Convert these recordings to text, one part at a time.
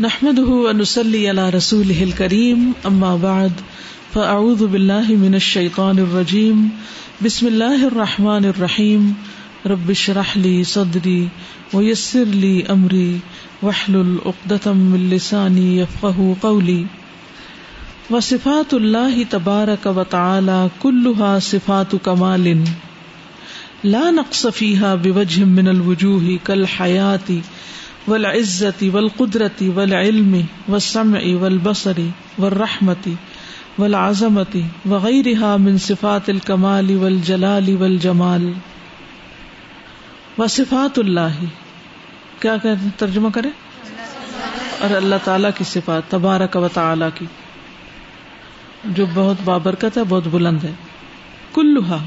نحمده ونسلي على رسوله الكريم، أما بعد، فأعوذ بالله من الشيطان الرجيم. بسم الله الرحمن الرحيم. رب اشرح لي صدري ويسر لي أمري، واحلل عقدة من لساني يفقه قولي. وصفات الله تبارك وتعالى كلها صفات كمال. لا نقص فيها بوجه من الوجوه كالحياة والعزت والقدرت والعلم والسمع والبصر والرحمت والعظمت وغيرها من صفات الكمال والجلال والجمال. وصفات اللہ. کیا کہتے ہیں ترجمہ کریں؟ اور اللہ تعالی کی صفات، تبارک و تعالی کی، جو بہت بابرکت ہے، بہت بلند ہے. کلھا.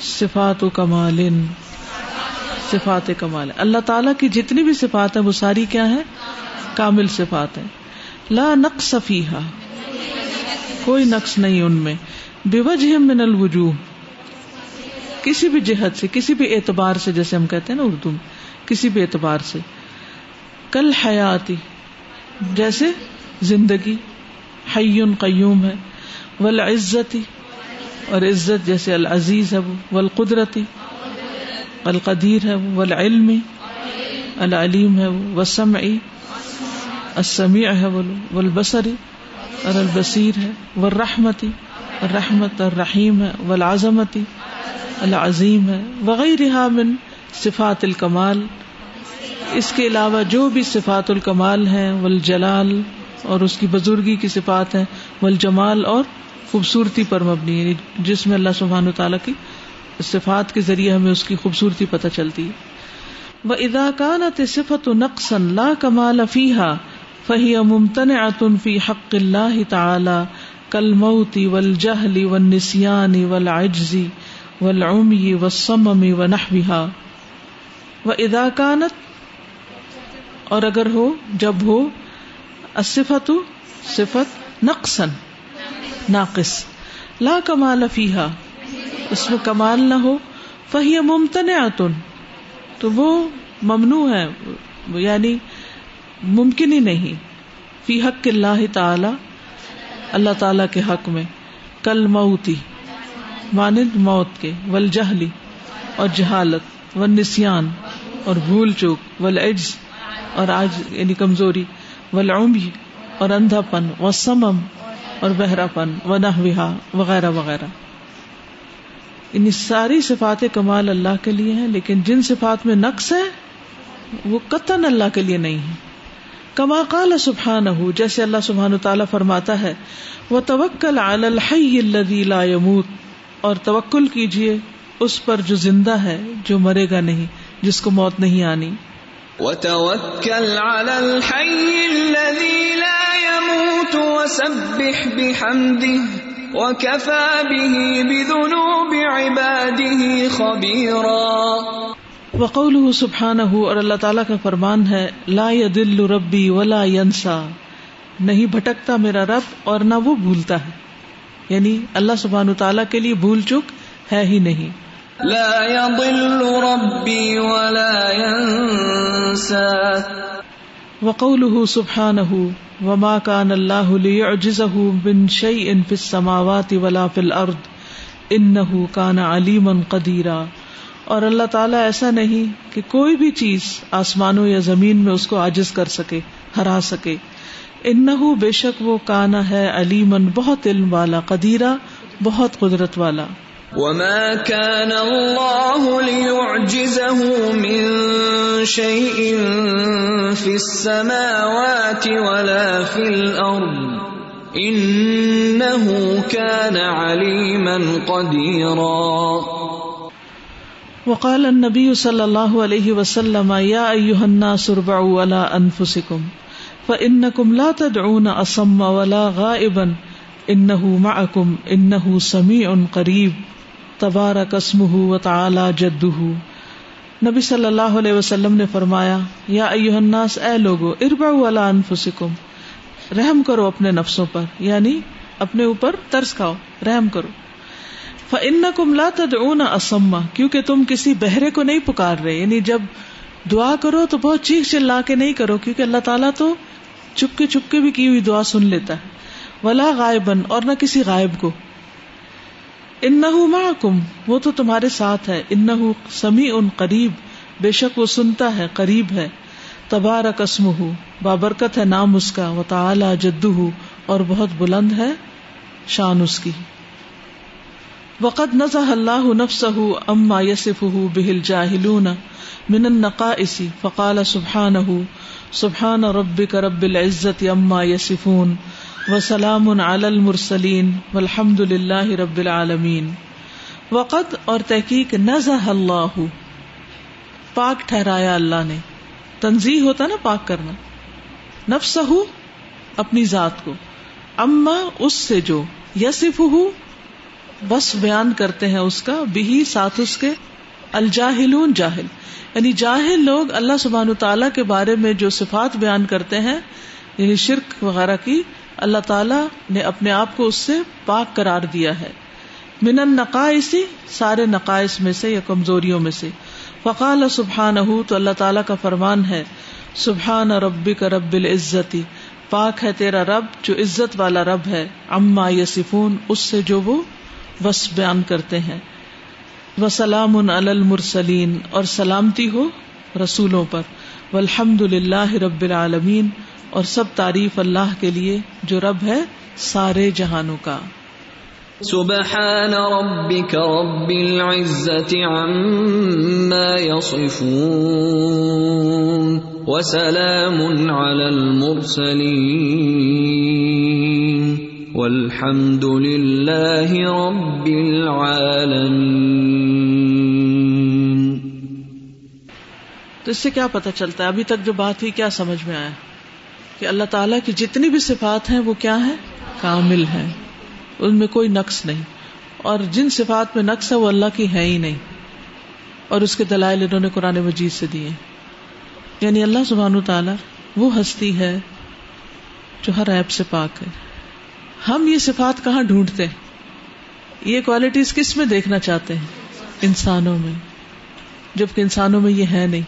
صفات و کمال. صفات کمال اللہ تعالیٰ کی جتنی بھی صفات ہیں، وہ ساری کیا ہے کامل صفات ہے لا نقص فیحا کوئی نقص نہیں ان میں۔ بے وجہ من الوجوہ۔ کسی بھی جہت سے، کسی بھی اعتبار سے، جیسے ہم کہتے ہیں نا اردو میں، کسی بھی اعتبار سے۔ کل حیاتی۔ جیسے زندگی۔ حیون قیوم ہے۔ والعزتی۔ اور عزت جیسے العزیز ہے وہ۔ والقدرتی۔ القدیر ہے وہ العلم العلیم ہے وہ وسمعی السمیع ہے وہ والبصری اور البصیر ہے والرحمتی الرحمت الرحیم ہے والعظمتی العظیم ہے وغیرہ من صفات الکمال۔ اس کے علاوہ جو بھی صفات الکمال ہیں، والجلال، اور اس کی بزرگی کی صفات ہیں، والجمال اور خوبصورتی پر مبنی یعنی جس میں اللہ سبحانہ تعالیٰ کی صفات کے ذریعے ہمیں اس کی خوبصورتی پتہ چلتی۔ ہے وہ اداکانت صفت نقصن لا کمال فیحا فہی ممتن فی حق اللہ تعالی کل موتی ول جہلی و نسیانی ول عجزی ول و سممی و نحویہا و اداکانت اور اگر ہو، جب ہو صفت صفت نقصن ناقص۔ لا کمال فیحا اس میں کمال نہ ہو، فہی ممتن تو وہ ممنوع ہے یعنی ممکن ہی نہیں۔ فی حق اللہ تعالی اللہ تعالی کے حق میں، کل موتی، مانند موت کے ول جہلی اور جہالت و نسان اور بھول چوک ول اور آج یعنی کمزوری ولعمی اور اندھا پن و سمم اور بہرا پن و نہ وغیرہ وغیرہ۔ ان ساری صفات کمال اللہ کے لیے ہیں، لیکن جن صفات میں نقص ہے، وہ قطن اللہ کے لیے نہیں ہے کما قال سبحان جیسے اللہ سبحان تعالیٰ فرماتا ہے وہ توکل الحی لا يموت اور توکل کیجیے اس پر جو زندہ ہے، جو مرے گا نہیں، جس کو موت نہیں آنی۔ وتوکل علی الحی الذی لا يموت وسبح بحمده وكفى به بذنوب عباده خبيرا۔ وقوله سبحانه اور اللہ تعالیٰ کا فرمان ہے لا يدل ربی ولا ينسى۔ نہیں بھٹکتا میرا رب اور نہ وہ بھولتا ہے۔ یعنی اللہ سبحانہ تعالیٰ کے لیے بھول چک ہے ہی نہیں۔ لا يضل ربی ولا ينسى۔ وقوله سبحانه وما كان الله ليعجزه من شيء في السماوات ولا في الارض انه كان عليما قديرا۔ اور اللہ تعالیٰ ایسا نہیں کہ کوئی بھی چیز آسمانوں یا زمین میں اس کو عاجز کر سکے، ہرا سکے۔ انه بے شک وہ کانا ہے علیمن بہت علم والا، قدیرہ، بہت قدرت والا۔ وما كان الله ليعجزه من شيء في السماوات ولا في الارض انه كان عليما قديرا وقال النبي صلى الله عليه وسلم، يا ايها الناس اربعوا على انفسكم فانكم لا تدعون اصم ولا غائبا انه معكم انه سميع قريب. تبارہ قسم و تعالی نبی صلی اللہ علیہ وسلم نے فرمایا، یا الناس، اے لوگو اربا والا انفسکم۔ رحم کرو اپنے نفسوں پر یعنی اپنے اوپر ترس کھاؤ، رحم کرو۔ فن کم لا تدعون اسما کیونکہ تم کسی بہرے کو نہیں پکار رہے یعنی جب دعا کرو تو بہت چیخ چلا کے نہیں کرو، کیونکہ اللہ تعالیٰ تو چپ کے چپ کے بھی کی ہوئی دعا سن لیتا ہے۔ ولا غائبن اور نہ کسی غائب کو۔ ان معکم، وہ تو تمہارے ساتھ ہے ان سمی ان قریب، بے شک وہ سنتا ہے، قریب ہے تبارہ قسم ہو بابرکت ہے نام اس کا وہ تعلی جدو ہو اور بہت بلند ہے شان اس کی۔ وقت نزہ اللہ نفس اما یسف بہل جاہلون من النقائص، فقال سبحانه سبحان ربك رب العزت اما یسفون وسلام علی المرسلین والحمد للہ رب العالمین. وقت اور تحقیق نزہ اللہ. پاک ٹھہرایا اللہ نے. تنظیح ہوتا نا پاک کرنا. نفس اپنی ذات کو. اما اس سے جو یسف بس بیان کرتے ہیں اس کا بھی ساتھ اس کے، الجاہلون جاہل. یعنی جاہل لوگ اللہ سبحان تعالیٰ کے بارے میں جو صفات بیان کرتے ہیں یعنی شرک وغیرہ کی اللہ تعالیٰ نے اپنے آپ کو اس سے پاک قرار دیا ہے۔ من النقائص، سارے نقائص میں سے یا کمزوریوں میں سے۔ فقال سبحان تو اللہ تعالیٰ کا فرمان ہے، سبحان ربی کا رب العزتی پاک ہے تیرا رب، جو عزت والا رب ہے۔ اما یسفون اس سے جو وہ وس بیان کرتے ہیں۔ وسلام المرسلین، اور سلامتی ہو رسولوں پر۔ والحمد للہ رب العالمین۔ اور سب تعریف اللہ کے لیے جو رب ہے سارے جہانوں کا۔ سبحان ربك رب العزة عما يصفون وسلام على المرسلين والحمد لله رب العالمين تو اس سے کیا پتا چلتا ہے؟ ابھی تک جو بات ہوئی کیا سمجھ میں آیا؟ کہ اللہ تعالیٰ کی جتنی بھی صفات ہیں وہ کیا ہے کامل ہے ان میں کوئی نقص نہیں۔ اور جن صفات میں نقص ہے وہ اللہ کی ہے ہی نہیں۔ اور اس کے دلائل انہوں نے قرآن مجید سے دیے۔ یعنی اللہ سبحان تعالی وہ ہستی ہے جو ہر ایپ سے پاک ہے۔ ہم یہ صفات کہاں ڈھونڈتے ہیں؟ یہ کوالٹیز کس میں دیکھنا چاہتے ہیں؟ انسانوں میں۔ جبکہ انسانوں میں یہ ہے نہیں۔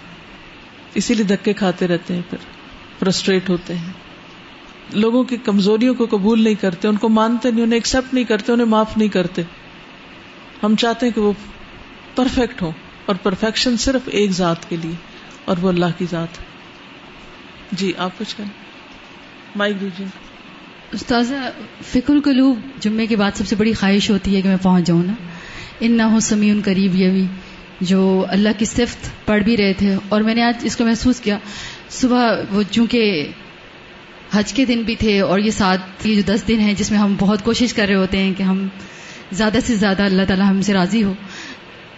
اسی لیے دھکے کھاتے رہتے ہیں پھر۔ فرسٹریٹ ہوتے ہیں۔ لوگوں کی کمزوریوں کو قبول نہیں کرتے، ان کو مانتے نہیں، انہیں ایکسپٹ نہیں کرتے، انہیں معاف نہیں کرتے۔ ہم چاہتے ہیں کہ وہ پرفیکٹ ہو اور پرفیکشن صرف ایک ذات کے لیے، اور وہ اللہ کی ذات ہے۔ جی آپ کچھ کریں مائک دیجیے۔ استاذ فکر القلوب جمعے کے بعد سب سے بڑی خواہش ہوتی ہے کہ میں پہنچ جاؤں نا۔ ان نہ ہو سمی ان قریب یہ بھی جو اللہ کی صفت پڑھ بھی رہے تھے، اور میں نے آج اس کو محسوس کیا۔ صبح وہ چونکہ حج کے دن بھی تھے اور یہ سات یہ جو دس دن ہیں جس میں ہم بہت کوشش کر رہے ہوتے ہیں کہ ہم زیادہ سے زیادہ اللہ تعالیٰ ہم سے راضی ہو،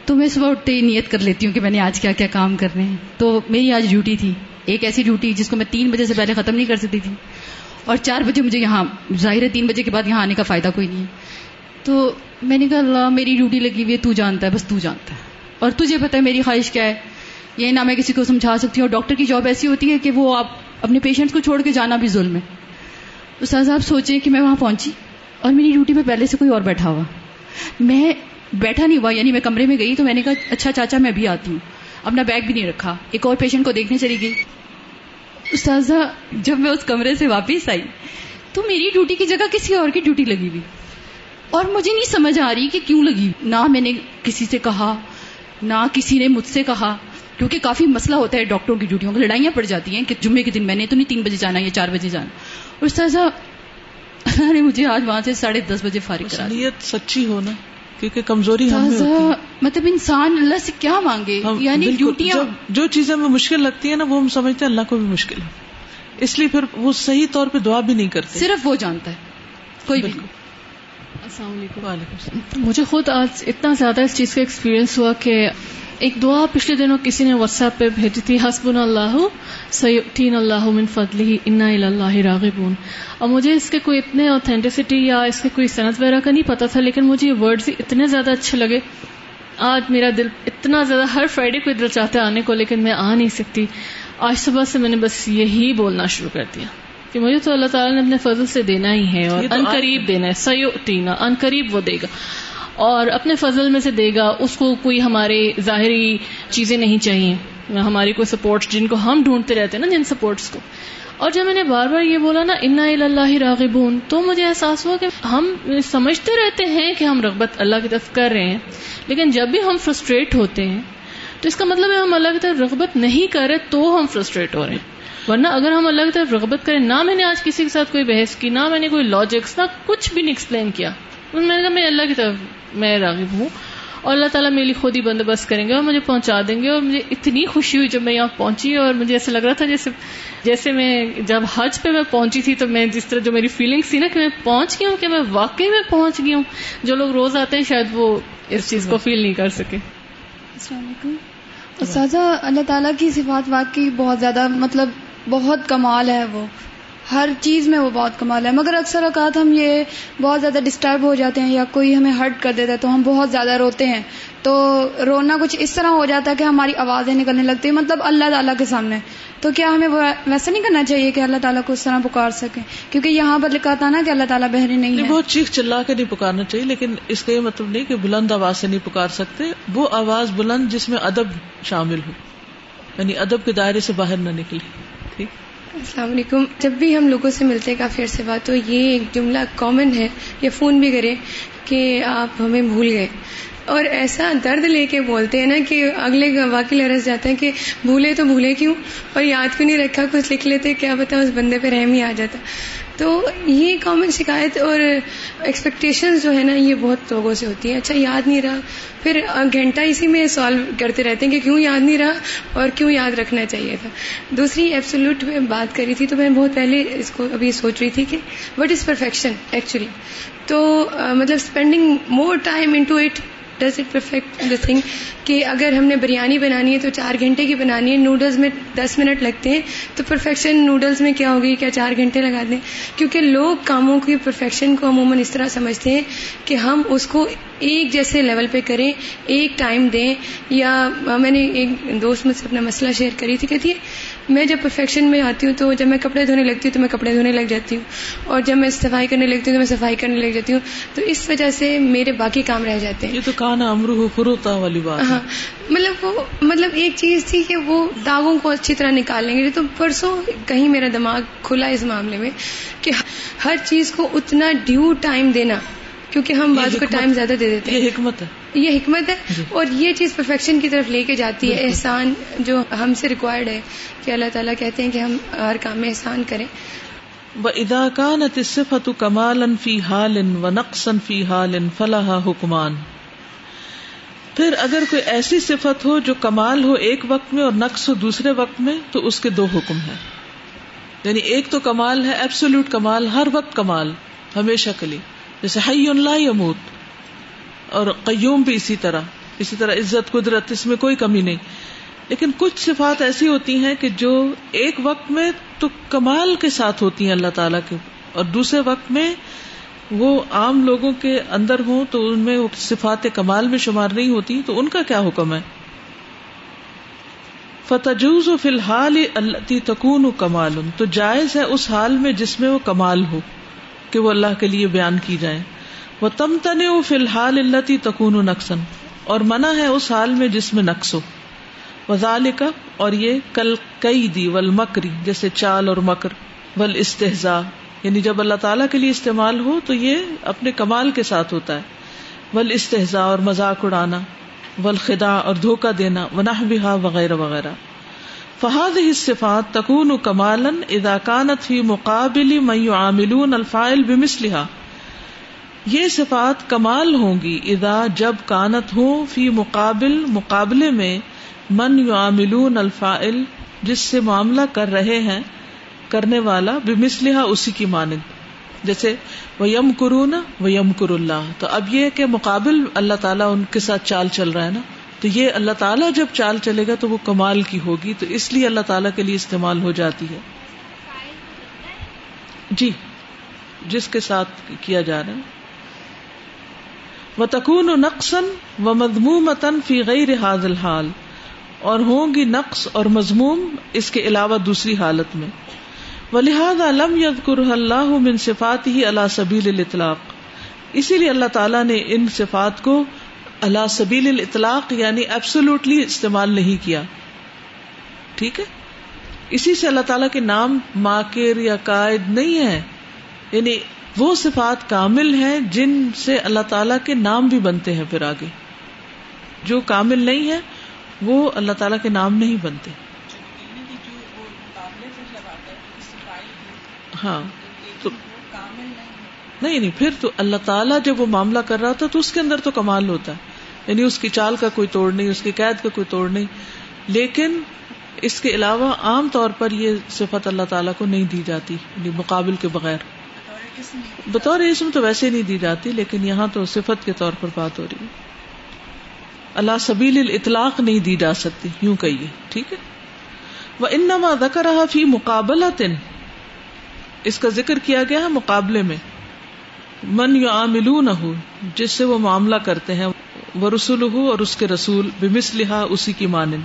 تو میں صبح اٹھتے ہی نیت کر لیتی ہوں کہ میں نے آج کیا کیا کام کرنے ہیں۔ تو میری آج ڈیوٹی تھی، ایک ایسی ڈیوٹی جس کو میں تین بجے سے پہلے ختم نہیں کر سکتی تھی۔ اور چار بجے مجھے یہاں، ظاہر ہے تین بجے کے بعد یہاں آنے کا فائدہ کوئی نہیں ہے۔ تو میں نے کہا، اللہ، میری ڈیوٹی لگی ہوئی ہے، تو جانتا ہے، بس تو جانتا ہے۔ اور تجھے پتا ہے میری خواہش کیا ہے؟ یہ نہ میں کسی کو سمجھا سکتی ہوں اور ڈاکٹر کی جاب ایسی ہوتی ہے کہ وہ آپ اپنے پیشنٹس کو چھوڑ کے جانا بھی ظلم ہے۔ استاد صاحب سوچے کہ میں وہاں پہنچی اور میری ڈیوٹی پہ پہلے سے کوئی اور بیٹھا ہوا۔ میں بیٹھا نہیں ہوا یعنی میں کمرے میں گئی تو میں نے کہا اچھا چاچا، میں بھی آتی ہوں۔ اپنا بیگ بھی نہیں رکھا۔ ایک اور پیشنٹ کو دیکھنے چلی گئی۔ استاذہ جب میں اس کمرے سے واپس آئی تو میری ڈیوٹی کی جگہ کسی اور کی ڈیوٹی لگی ہوئی۔ اور مجھے نہیں سمجھ آ رہی کہ کیوں لگی۔ نہ میں نے کسی سے کہا، نہ کسی نے مجھ سے کہا۔ کیونکہ کافی مسئلہ ہوتا ہے ڈاکٹروں کی ڈیوٹیوں میں لڑائیاں پڑ جاتی ہیں کہ جمعے کے دن میں نے تو نہیں تین بجے جانا یا چار بجے جانا۔ اور سہذا اللہ نے مجھے آج وہاں سے ساڑھے دس بجے فارغ کرا نیت سچی ہونا کیونکہ کمزوری مطلب انسان اللہ سے کیا مانگے؟ یعنی ڈیوٹیاں۔ جو چیزیں ہمیں مشکل لگتی ہیں نا وہ ہم سمجھتے ہیں اللہ کو بھی مشکل ہے۔ اس لیے پھر وہ صحیح طور پہ دعا بھی نہیں کرتے۔ صرف وہ جانتا ہے کوئی بھی السلام علیکم۔ مجھے خود آج اتنا زیادہ اس چیز کا ایکسپیرینس ہوا کہ ایک دعا پچھلے دنوں کسی نے واٹس ایپ پہ بھیجی تھی حسب اللہ سیدین اللہ من فضلی انا اللہ راغبون۔ اور مجھے اس کے کوئی اتنے اوتھینٹسٹی یا اس کے کوئی صنعت وغیرہ کا نہیں پتا تھا لیکن مجھے یہ ورڈز اتنے زیادہ اچھے لگے۔ آج میرا دل اتنا زیادہ ہر فرائیڈے کو دل چاہتا ہے آنے کو لیکن میں آ نہیں سکتی۔ آج صبح سے میں نے بس یہی بولنا شروع کر دیا۔ کہ مجھے تو اللہ تعالیٰ نے اپنے فضل سے دینا ہی ہے اور ان قریب دینا ہے سیو ٹینا ان قریب وہ دے گا۔ اور اپنے فضل میں سے دے گا، اس کو کوئی ہمارے ظاہری چیزیں نہیں چاہیے۔ ہماری کوئی سپورٹس جن کو ہم ڈھونڈتے رہتے ہیں نا، جن سپورٹس کو۔ اور جب میں نے بار بار یہ بولا نا، انا اللہ راغبون تو مجھے احساس ہوا کہ ہم سمجھتے رہتے ہیں کہ ہم رغبت اللہ کی طرف کر رہے ہیں۔ لیکن جب بھی ہم فرسٹریٹ ہوتے ہیں، تو اس کا مطلب ہے ہم اللہ کی طرف رغبت نہیں کر رہے تو ہم فرسٹریٹ ہو رہے ہیں۔ ورنہ اگر ہم اللہ کی طرف رغبت کریں، نہ میں نے آج کسی کے ساتھ کوئی بحث کی، نہ میں نے کوئی لاجکس نہ کچھ بھی نہیں ایکسپلین کیا۔ میں نے کہا، میں اللہ کی طرف میں راغب ہوں۔ اور اللہ تعالیٰ میری خود ہی بندوبست کریں گے اور مجھے پہنچا دیں گے اور مجھے اتنی خوشی ہوئی جب میں یہاں پہنچی اور مجھے ایسا لگ رہا تھا جیسے جیسے میں جب حج پہ میں پہنچی تھی تو میں جس طرح جو میری فیلنگس تھی نا کہ میں پہنچ گئی ہوں کہ میں واقعی میں پہنچ گئی ہوں۔ جو لوگ روز آتے ہیں شاید وہ اس چیز کو فیل نہیں کر سکے۔ السلام علیکم۔ سازا اللہ تعالیٰ کی صفات واقعی بہت زیادہ مطلب بہت کمال ہے وہ۔ ہر چیز میں وہ بہت کمال ہے۔ مگر اکثر اوقات ہم یہ بہت زیادہ ڈسٹرب ہو جاتے ہیں یا کوئی ہمیں ہرٹ کر دیتا ہے تو ہم بہت زیادہ روتے ہیں۔ تو رونا کچھ اس طرح ہو جاتا ہے کہ ہماری آوازیں نکلنے لگتی ہیں مطلب اللہ تعالیٰ کے سامنے۔ تو کیا ہمیں ویسا نہیں کرنا چاہیے کہ اللہ تعالیٰ کو اس طرح پکار سکیں؟ کیونکہ یہاں پر لکھا تھا نا کہ اللہ تعالیٰ بہری نہیں ہے بہت چیخ چلا کے نہیں پکارنا چاہیے لیکن اس کا یہ مطلب نہیں کہ بلند آواز سے نہیں پکار سکتے۔ وہ آواز بلند جس میں ادب شامل ہو یعنی ادب کے دائرے سے باہر نہ نکلے ٹھیک؟ السلام علیکم۔ جب بھی ہم لوگوں سے ملتے ہیں کافی عرصے بعد، تو یہ ایک جملہ کامن ہے یا فون بھی کرے کہ آپ ہمیں بھول گئے۔ اور ایسا درد لے کے بولتے ہیں نا کہ اگلے واقعی لرس جاتا ہے کہ بھولے تو بھولے کیوں؟ اور یاد کیوں نہیں رکھا، کچھ لکھ لیتے، کیا بتا اس بندے پہ رحم ہی آ جاتا۔ تو یہ کامن شکایت اور ایکسپیکٹیشن جو ہے نا، یہ بہت لوگوں سے ہوتی ہیں۔ اچھا یاد نہیں رہا۔ پھر گھنٹہ اسی میں سالو کرتے رہتے ہیں کہ کیوں یاد نہیں رہا اور کیوں یاد رکھنا چاہیے تھا۔ دوسری ایبسولوٹ میں بات کری تھی تو میں بہت پہلے اس کو ابھی سوچ رہی تھی کہ وٹ از پرفیکشن ایکچولی تو مطلب spending more time in to it does it perfect the thing کہ اگر ہم نے بریانی بنانی ہے تو چار گھنٹے کی بنانی ہے نوڈلز میں دس منٹ لگتے ہیں تو پرفیکشن نوڈلز میں کیا ہوگی کیا چار گھنٹے لگا دیں کیونکہ لوگ کاموں کی پرفیکشن کو عموماً اس طرح سمجھتے ہیں کہ ہم اس کو ایک جیسے لیول پہ کریں ایک ٹائم دیں یا میں نے ایک دوست مجھ سے اپنا مسئلہ شیئر کری تھی کہتی ہے میں جب پرفیکشن میں آتی ہوں تو جب میں کپڑے دھونے لگتی ہوں تو میں کپڑے دھونے لگ جاتی ہوں اور جب میں صفائی کرنے لگتی ہوں تو میں صفائی کرنے لگ جاتی ہوں تو اس وجہ سے میرے باقی کام رہ جاتے ہیں یہ تو کہنا امرو فروتا والی بات ہاں مطلب وہ مطلب ایک چیز تھی کہ وہ داغوں کو اچھی طرح نکال لیں گے۔ تو پرسوں کہیں میرا دماغ کھلا اس معاملے میں کہ ہر چیز کو اتنا ڈیو ٹائم دینا کیونکہ ہم بعض کو ٹائم زیادہ دے دیتے ہیں۔ یہ حکمت ہے۔ یہ حکمت ہے جی۔ اور یہ چیز پرفیکشن کی طرف لے کے جاتی ہے احسان جو ہم سے ریکوائرڈ ہے کہ اللہ تعالیٰ کہتے ہیں کہ ہم ہر کام میں احسان کریں۔ و ادا کان صفت کمال فی حال و نقصن فی حال فلاح حکمان پھر اگر کوئی ایسی صفت ہو جو کمال ہو ایک وقت میں اور نقص ہو دوسرے وقت میں تو اس کے دو حکم ہیں۔ یعنی ایک تو کمال ہے ایبسولوٹ کمال ہر وقت کمال ہمیشہ کے لیے۔ جیسے حی اللہ یموت۔ اور قیوم بھی اسی طرح اسی طرح عزت، قدرت، اس میں کوئی کمی نہیں۔ لیکن کچھ صفات ایسی ہوتی ہیں کہ جو ایک وقت میں تو کمال کے ساتھ ہوتی ہیں اللہ تعالی کے، اور دوسرے وقت میں وہ عام لوگوں کے اندر ہوں تو ان میں صفات کمال میں شمار نہیں ہوتی، تو ان کا کیا حکم ہے؟ فتجوز و فی الحال اللہ تکون کمال، تو جائز ہے اس حال میں جس میں وہ کمال ہو کہ وہ اللہ کے لیے بیان کی جائے وہ تم تن فی الحال اللہ تکون نقصن اور منع ہے اس حال میں جس میں نقص ہو۔ وزال کا اور یہ کل کئی دی ول مکری جیسے چال اور مکر ول استحزا یعنی جب اللہ تعالیٰ کے لیے استعمال ہو تو یہ اپنے کمال کے ساتھ ہوتا ہے۔ ول استحزا اور مذاق اڑانا ول خدا اور دھوکہ دینا ونہ بہا وغیرہ وغیرہ فہاد ہی صفات تکون کمالن اداکانت فی مقابل عامل الفائل بمسلحا یہ صفات کمال ہوں گی ادا جب کانت ہو فی مقابل مقابلے میں من یعاملون الفائل جس سے معاملہ کر رہے ہیں، کرنے والا بمسلحا اسی کی مانند۔ جیسے وہ یم کرون و یم کر اللہ تو اب یہ کہ مقابل اللہ تعالیٰ ان کے ساتھ چال چل رہا ہے نا؟ تو یہ اللہ تعالیٰ جب چال چلے گا تو وہ کمال کی ہوگی۔ تو اس لیے اللہ تعالیٰ کے لیے استعمال ہو جاتی ہے۔ جی جس کے ساتھ کیا جا رہا ہے۔ وہ تکون و نقصن و مضمومتن فی غیر حاض الحال. اور ہوں گی نقص اور مضموم اس کے علاوہ دوسری حالت میں. و لہٰذا علم ید اللہ من صفات ہی اللہ سبیل الاطلاق. اسی لیے اللہ تعالیٰ نے ان صفات کو اللہ سبیل الاطلاق یعنی ایبسولوٹلی استعمال نہیں کیا. ٹھیک ہے؟ اسی سے اللہ تعالیٰ کے نام ماکر یا قائد نہیں ہے. یعنی وہ صفات کامل ہیں جن سے اللہ تعالیٰ کے نام بھی بنتے ہیں پھر آگے۔ جو کامل نہیں ہے، وہ اللہ تعالیٰ کے نام نہیں بنتے۔ ہاں تو نہیں نہیں، پھر تو اللہ تعالیٰ جب وہ معاملہ کر رہا ہوتا تو اس کے اندر تو کمال ہوتا۔ ہے یعنی اس کی چال کا کوئی توڑ نہیں، اس کی قید کا کوئی توڑ نہیں۔ لیکن اس کے علاوہ عام طور پر یہ صفت اللہ تعالیٰ کو نہیں دی جاتی یعنی مقابل کے بغیر۔ بطور اسم تو ویسے نہیں دی جاتی، لیکن یہاں تو صفت کے طور پر بات ہو رہی ہے۔ اللہ سبیل اطلاق نہیں دی جا سکتی، یوں کہیے، ٹھیک ہے؟ وہ انما دکر رہا فی مقابلہ تن اس کا ذکر کیا گیا ہے مقابلے میں۔ من یو عامل نہ ہو جس سے وہ معاملہ کرتے ہیں۔ وہ رسول ہو اور اس کے رسول بمس لہا اسی کی مانند۔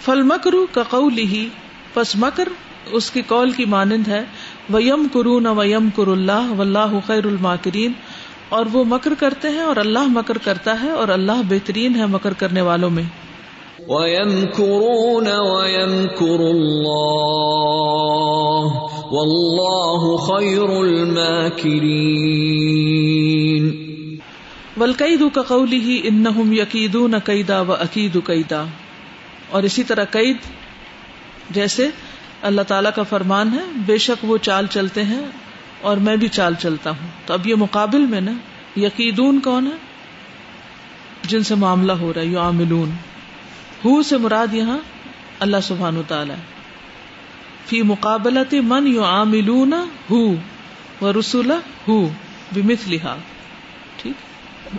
فل مکرو کا قول ہی پس مکر اس کی قول کی مانند ہے۔ ویم کرو نہ ویم کر اللہ و اللہ خیر الماکرین اور وہ مکر کرتے ہیں اور اللہ مکر کرتا ہے اور اللہ بہترین ہے مکر کرنے والوں میں۔ وَيَمْكُرُونَ وَيَمْكُرُ اللَّهُ وَاللَّهُ خَيْرُ الْمَاكِرِينَ۔ والقید کا قولی ہی انہم یقیدون قیدا و عقید قیدا اور اسی طرح قید جیسے اللہ تعالی کا فرمان ہے، بے شک وہ چال چلتے ہیں اور میں بھی چال چلتا ہوں۔ تو اب یہ مقابل میں نا، یقیدون کون ہے؟ جن سے معاملہ ہو رہا ہے یو عاملون ہو سے مراد یہاں اللہ سبحان و تعالی فی مقابلت من یو عاملون ہو و رسول ہو بمت ٹھیک۔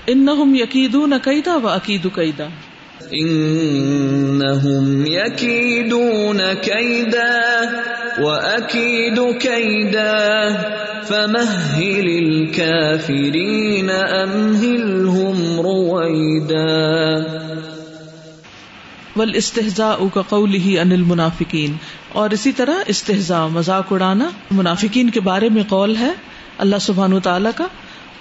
ان یقیدون قیدا و عقید قیدا انہم یکیدون کیدا وَأَكِيدُ كَيْدًا فَمَهِّلِ الْكَافِرِينَ أَمْهِلْهُمْ رُوَيْدًا. والاستہزاء کا قوله عن المنافقین اور اسی طرح استہزاء، مذاق اڑانا، منافقین کے بارے میں قول ہے اللہ سبحانہ تعالی کا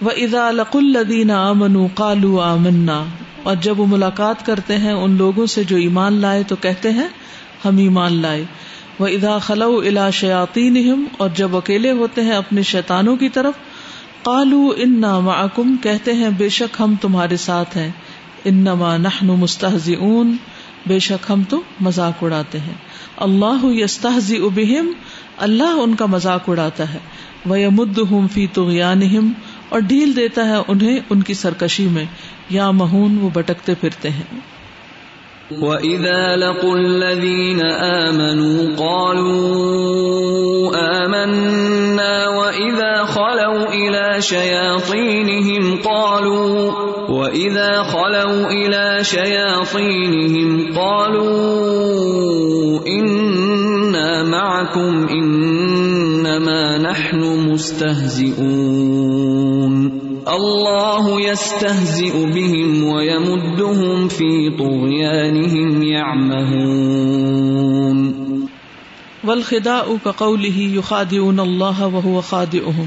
وَإِذَا لَقُوا الَّذِينَ آمَنُوا قَالُوا آمَنَّا۔ اور جب وہ ملاقات کرتے ہیں ان لوگوں سے جو ایمان لائے تو کہتے ہیں، ہم ایمان لائے۔ وہ ادا خلو الا شیاتی اور جب اکیلے ہوتے ہیں اپنے شیتانوں کی طرف کالو ان معکم کہتے ہیں، بے شک ہم تمہارے ساتھ ہیں۔ ان نحن مستحز اون بے شک ہم تو مذاق اڑاتے ہیں۔ اللہ یستحزی ابہم اللہ ان کا مذاق اڑاتا ہے۔ وہ مد ہوں فی تو اور ڈھیل دیتا ہے انہیں ان کی سرکشی میں۔ یا مہون وہ بٹکتے پھرتے ہیں۔ وَإِذَا لَقُوا الَّذِينَ آمَنُوا قَالُوا آمَنَّا وَإِذَا خَلَوْا إِلَى شَيَاطِينِهِمْ قَالُوا وَإِذَا خَلَوْا إِلَى شَيَاطِينِهِمْ قَالُوا إِنَّا مَعَكُمْ إِنَّمَا نَحْنُ مُسْتَهْزِئُونَ. اللہ يستهزئ بهم ويمدهم في طغيانهم يعمهون. والخداع كقوله يخادعون الله وهو خادعهم.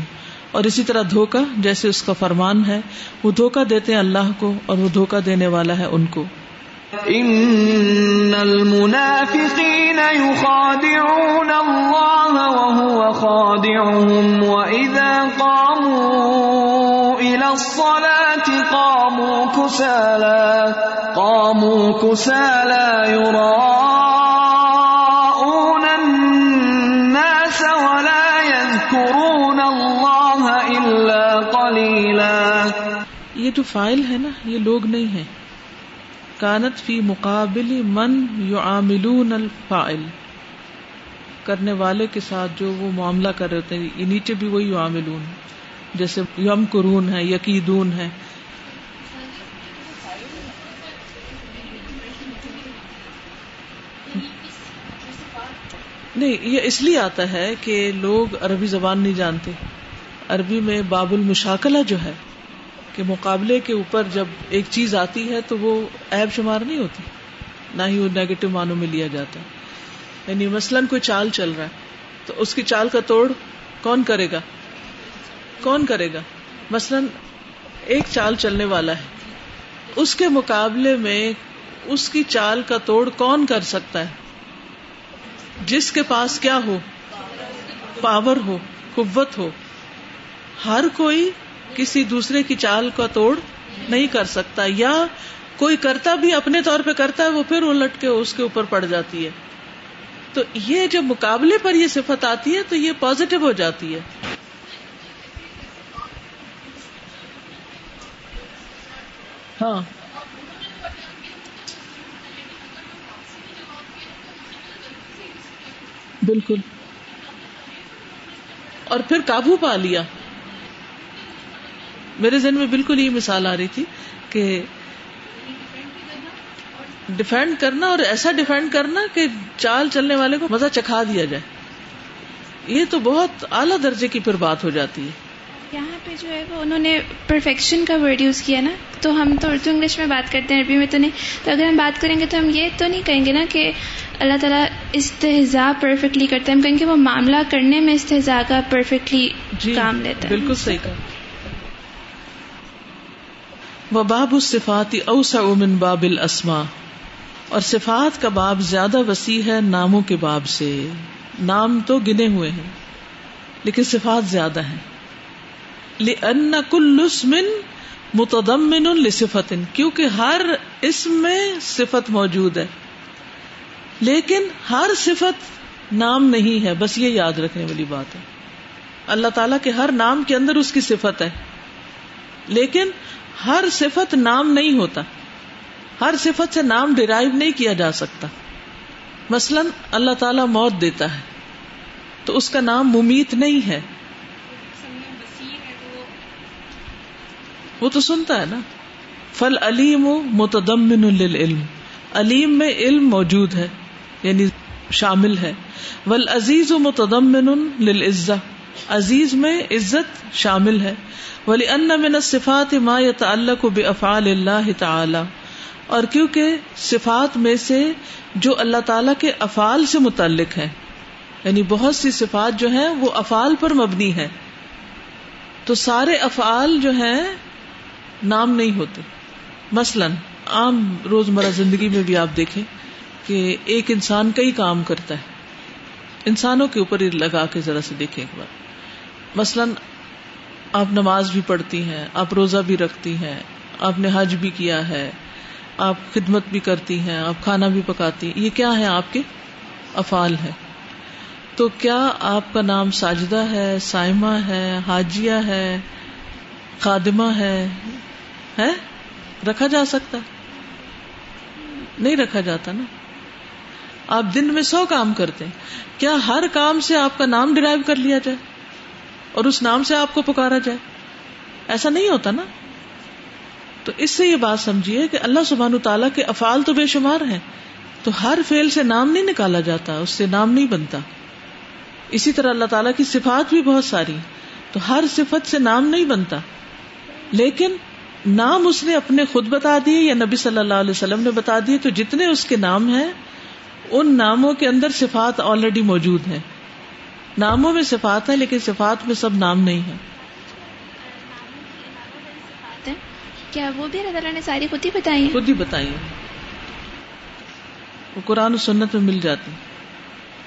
اور اسی طرح دھوکا جیسے اس کا فرمان ہے، وہ دھوکا دیتے ہیں اللہ کو اور وہ دھوکا دینے والا ہے ان کو۔ ان المنافقين يخادعون الله وهو خادعهم واذا قاموا الى الصلاة قاموا كسالا قاموا كسالا يراءون الناس ولا يذكرون الله إلا قليلا یہ جو فائل ہے نا، یہ لوگ نہیں ہے کانت فی مقابل من یعاملون الفائل کرنے والے کے ساتھ جو وہ معاملہ کر رہے ہوتے ہیں، یہ نیچے بھی وہی یعاملون جیسے یم قرون ہے یقیدون ہے نہیں، یہ اس لیے آتا ہے کہ لوگ عربی زبان نہیں جانتے۔ عربی میں باب المشاکلہ جو ہے کہ مقابلے کے اوپر جب ایک چیز آتی ہے تو وہ ایب شمار نہیں ہوتی، نہ ہی وہ نیگیٹو معنوں میں لیا جاتا ہے۔ یعنی مثلاً کوئی چال چل رہا ہے، تو اس کی چال کا توڑ کون کرے گا؟ کون کرے گا؟ مثلاً ایک چال چلنے والا ہے، اس کے مقابلے میں اس کی چال کا توڑ کون کر سکتا ہے؟ جس کے پاس کیا ہو؟ پاور ہو، قوت ہو۔ ہر کوئی کسی دوسرے کی چال کا توڑ نہیں کر سکتا یا کوئی کرتا بھی اپنے طور پہ کرتا ہے، وہ پھر الٹ کے اس کے اوپر پڑ جاتی ہے۔ تو یہ جب مقابلے پر یہ صفت آتی ہے تو یہ پازیٹو ہو جاتی ہے۔ ہاں۔ بالکل۔ اور پھر قابو پا لیا۔ میرے ذہن میں بالکل یہ مثال آ رہی تھی کہ ڈیفینڈ کرنا اور ایسا ڈیفینڈ کرنا کہ چال چلنے والے کو مزہ چکھا دیا جائے۔ یہ تو بہت اعلیٰ درجے کی پھر بات ہو جاتی ہے۔ یہاں پہ جو ہے وہ انہوں نے پرفیکشن کا ورڈ یوز کیا نا تو ہم تو اردو انگلش میں بات کرتے ہیں عربی میں تو نہیں۔ تو اگر ہم بات کریں گے تو ہم یہ تو نہیں کہیں گے نا کہ اللہ تعالیٰ استحضا پرفیکٹلی کرتا ہے۔ ہم کہیں گے وہ معاملہ کرنے میں استحضا کا پرفیکٹلی جی کام لیتا ہے۔ بالکل صحیح کہا۔ وہ باب الصفات اوسع من باب الاسما اور صفات کا باب زیادہ وسیع ہے ناموں کے باب سے۔ نام تو گنے ہوئے ہیں، لیکن صفات زیادہ ہیں۔ لأن كل اسم متضمن لصفت کیونکہ ہر اسم میں صفت موجود ہے۔ لیکن ہر صفت نام نہیں ہے، بس یہ یاد رکھنے والی بات ہے۔ اللہ تعالی کے ہر نام کے اندر اس کی صفت ہے۔ لیکن ہر صفت نام نہیں ہوتا ہر صفت سے نام ڈرائیو نہیں کیا جا سکتا مثلا اللہ تعالی موت دیتا ہے تو اس کا نام ممیت نہیں ہے وہ تو سنتا ہے نا فل علیم متدمن للعلم علیم میں علم موجود ہے یعنی شامل ہے ول عزیز و متدمن للعزہ عزیز میں عزت شامل ہے ولی ان من صفات ما يتعلق بافعال اللہ تعالی، اور کیونکہ صفات میں سے جو اللہ تعالی کے افعال سے متعلق ہے یعنی بہت سی صفات جو ہیں، وہ افعال پر مبنی ہے تو سارے افعال جو ہیں، نام نہیں ہوتے۔ مثلا، عام روز مرہ زندگی میں بھی آپ دیکھیں کہ ایک انسان کئی کام کرتا ہے۔ انسانوں کے اوپر لگا کے ذرا سے دیکھیں ایک بار۔ مثلاً آپ نماز بھی پڑھتی ہیں، آپ روزہ بھی رکھتی ہیں، آپ نے حج بھی کیا ہے، آپ خدمت بھی کرتی ہیں، آپ کھانا بھی پکاتی ہیں، یہ کیا ہے آپ کے افعال ہے تو کیا آپ کا نام ساجدہ ہے، سائمہ ہے، حاجیہ ہے، خادمہ ہے؟ ہے؟ رکھا جا سکتا؟ نہیں رکھا جاتا نا۔ آپ دن میں سو کام کرتے ہیں۔ کیا ہر کام سے آپ کا نام ڈرائیو کر لیا جائے؟ اور اس نام سے آپ کو پکارا جائے۔ ایسا نہیں ہوتا نا۔ تو اس سے یہ بات سمجھیے کہ اللہ سبحان تعالیٰ کے افعال تو بے شمار ہیں۔ تو ہر فیل سے نام نہیں نکالا جاتا، اس سے نام نہیں بنتا۔ اسی طرح اللہ تعالیٰ کی صفات بھی بہت ساری تو ہر صفت سے نام نہیں بنتا۔ لیکن نام اس نے اپنے خود بتا دیے یا نبی صلی اللہ علیہ وسلم نے بتا دیے، تو جتنے اس کے نام ہیں، ان ناموں کے اندر صفات آلریڈی موجود ہیں۔ ناموں میں صفات ہے لیکن صفات میں سب نام نہیں ہے کیا وہ بھی اللہ تعالیٰ نے ساری خود ہی بتائی خود ہی بتائی وہ قرآن و سنت میں مل جاتی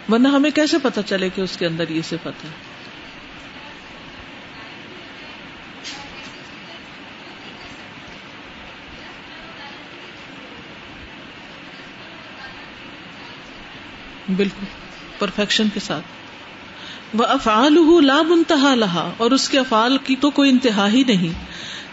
ورنہ ہمیں کیسے پتا چلے کہ اس کے اندر یہ صفت ہے؟ بالکل پرفیکشن کے ساتھ۔ وہ افعال لا منتہا لہا اور اس کے افعال کی تو کوئی انتہا ہی نہیں۔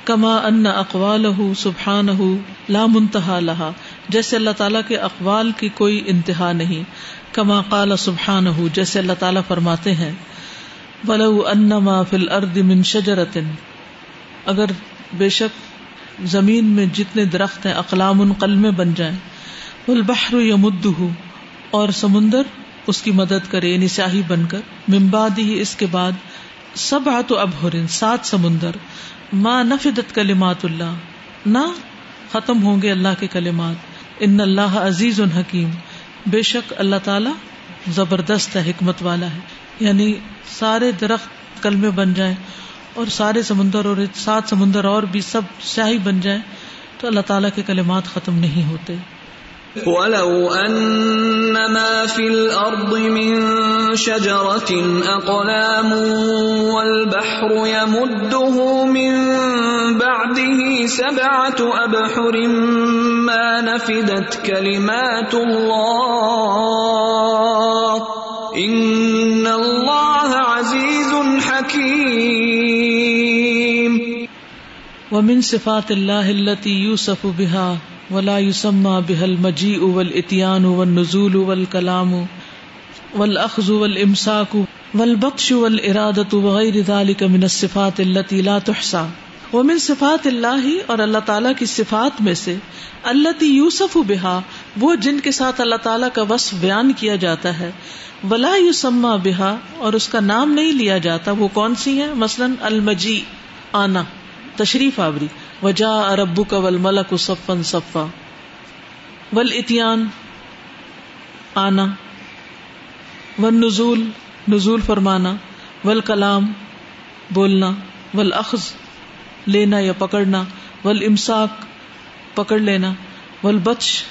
کما ان اقوال سبحان لا منتہا لہا جیسے اللہ تعالیٰ کے اقوال کی کوئی انتہا نہیں۔ کما قال سبحان جیسے اللہ تعالیٰ فرماتے ہیں، ولو انما فی الارض من شجرت اگر بے شک زمین میں جتنے درخت ہیں، اقلام ان قلمیں بن جائیں۔ والبحر یمدہ اور سمندر اس کی مدد کرے یعنی سیاہی بن کر۔ ممباد ہی اس کے بعد سب آت اب سات سمندر۔ ماں نفدت کلمات اللہ۔ نہ ختم ہوں گے اللہ کے کلمات۔ ان اللہ عزیز الحکیم بے شک اللہ تعالی زبردست ہے، حکمت والا ہے۔ یعنی سارے درخت کل میں بن جائیں اور سارے سمندر اور سات سمندر اور بھی سب سیاہی بن جائیں تو اللہ تعالیٰ کے کلمات ختم نہیں ہوتے۔ ولو أن ما في الأرض من شجرة أقلام والبحر يمده من بعده سبعة أبحر ما نفدت كلمات الله إن الله عزيز حكيم ومن صفات الله التي يوصف بها ولا يسمى بها المجيء والاتيان والنزول والكلام والاخذ والامساك والبطش والارادة وغير ذلك من الصفات التي لا تحصى ومن صفات اللہ اور اللہ تعالیٰ کی صفات میں سے اللہ یوسف بہا وہ جن کے ساتھ اللہ تعالیٰ کا وصف بیان کیا جاتا ہے ولا یوسما بہا اور اس کا نام نہیں لیا جاتا وہ کون سی ہے مثلاً المجی آنا۔ تشریف آوری۔ وجا اربو کا ول ملک صفن صفا۔ ول اتیان آنا۔ ون نزول نزول فرمانا۔ ول کلام بولنا۔ ول اخذ لینا یا پکڑنا۔ ول امساک پکڑ لینا۔ ول بچ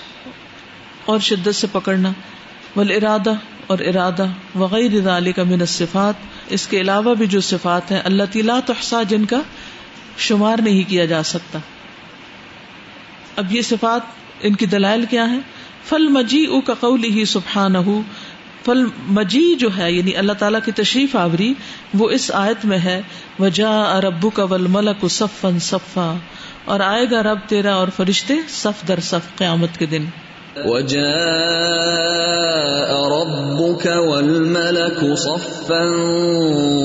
اور شدت سے پکڑنا۔ ول ارادہ اور ارادہ۔ وغیرہ ذالک من الصفات۔ اس کے علاوہ بھی جو صفات ہیں اللہ تعالیٰ تحسا جن کا شمار نہیں کیا جا سکتا۔ اب یہ صفات ان کی دلائل کیا ہے فل مجی او کا قول ہی سبحان فل مجی جو ہے یعنی اللہ تعالیٰ کی تشریف آوری، وہ اس آیت میں ہے وجا اربو کا ول ملک صفن صفا، اور آئے گا رب تیرا اور فرشتے صف در صف قیامت کے دن۔ وجاء ربك والملك صفا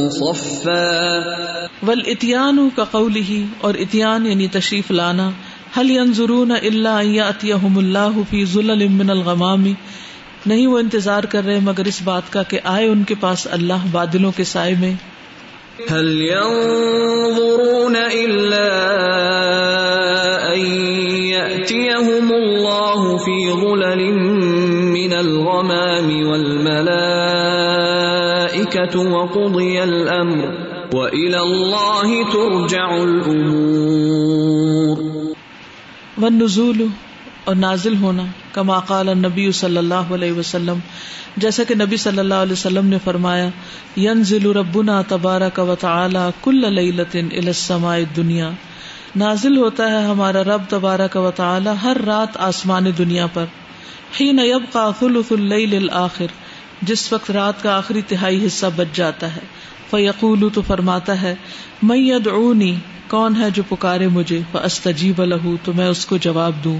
صفا. والاتيان كقوله اور اتیان یعنی تشریف لانا. هل ينظرون الا ان ياتيهم الله في ظلل من الغمام؟ نہیں وہ انتظار کر رہے مگر اس بات کا کہ آئے ان کے پاس اللہ بادلوں کے سائے میں۔ هل ينظرون الا من الغمام والملائكة وقضي الامر وإلى الله ترجع الأمور. والنزول اور نازل ہونا کما قال النبی صلی اللہ علیہ وسلم، جیسا کہ نبی صلی اللہ علیہ وسلم نے فرمایا، ینزل ربنا تبارک و تعالی کل لیلت الى السماء الدنیا۔ نازل ہوتا ہے ہمارا رب تبارک و تعالی ہر رات آسمان دنیا پر۔ حین یبقى ثلث اللیل الاخر، جس وقت رات کا آخری تہائی حصہ بچ جاتا ہے۔ فیقول، تو فرماتا ہے میں یدعونی، کون ہے جو پکارے مجھے؟ فاستجیب له، تو میں اس کو جواب دوں۔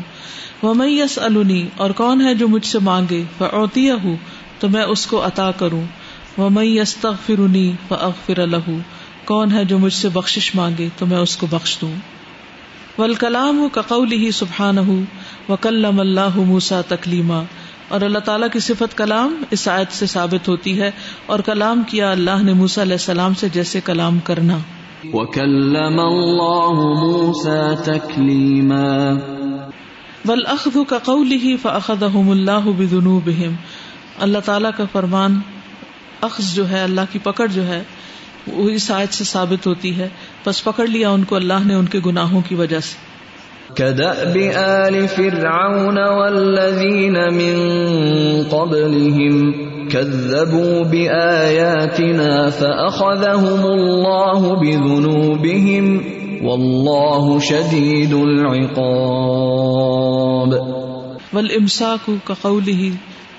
ومن یسألنی، اور کون ہے جو مجھ سے مانگے؟ فاعطیہ، تو میں اس کو عطا کروں۔ ومن یستغفرنی، فاغفر له، کون ہے جو مجھ سے بخشش مانگے؟ تو میں اس کو بخش دوں۔ والکلام کقوله سبحانہ وکلم اللہ موسی تکلیما۔ اور اللہ تعالیٰ کی صفت کلام اس آیت سے ثابت ہوتی ہے اور کلام کیا اللہ نے موسا علیہ السلام سے جیسے کلام کرنا۔ اللَّهُ مُوسَى تَكْلِيمًا وَالْأَخْذُ كَقَوْلِهِ فَأَخَذَهُمُ اللَّهُ بِذُنُوبِهِمْ۔ اللہ تعالیٰ کا فرمان اخذ جو ہے اللہ کی پکڑ جو ہے وہ اس آیت سے ثابت ہوتی ہے۔ پس پکڑ لیا ان کو اللہ نے ان کے گناہوں کی وجہ سے۔ كدأب آل فرعون والذين من قبلهم كذبوا بآياتنا فأخذهم الله بذنوبهم والله شديد العقاب۔ والامساك كقوله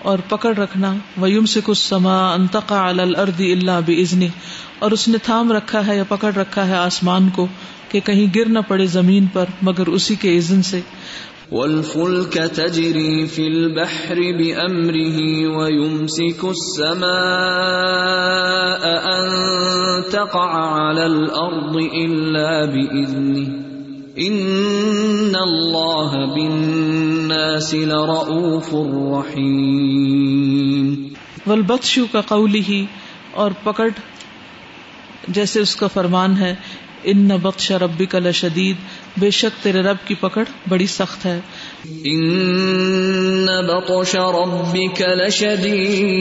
اور پکڑ رکھنا وَيُمْسِكُ السَّمَاءَ أَن تَقَعَ عَلَى الْأَرْضِ إِلَّا بِإِذْنِهِ۔ اور اس نے تھام رکھا ہے یا پکڑ رکھا ہے آسمان کو کہ کہیں گر نہ پڑے زمین پر مگر اسی کے اذن سے۔ والفلك تجري في البحر بأمره ويمسك السماء أن تقع على الأرض إلا بإذنه إن الله بالناس لرؤوف رحيم۔ والبطش کا قوله اور پکڑ جیسے اس کا فرمان ہے ان بخش ربی کا لشدید بے شک تیرے رب کی پکڑ بڑی سخت ہے۔ ان بطش ربك لشدید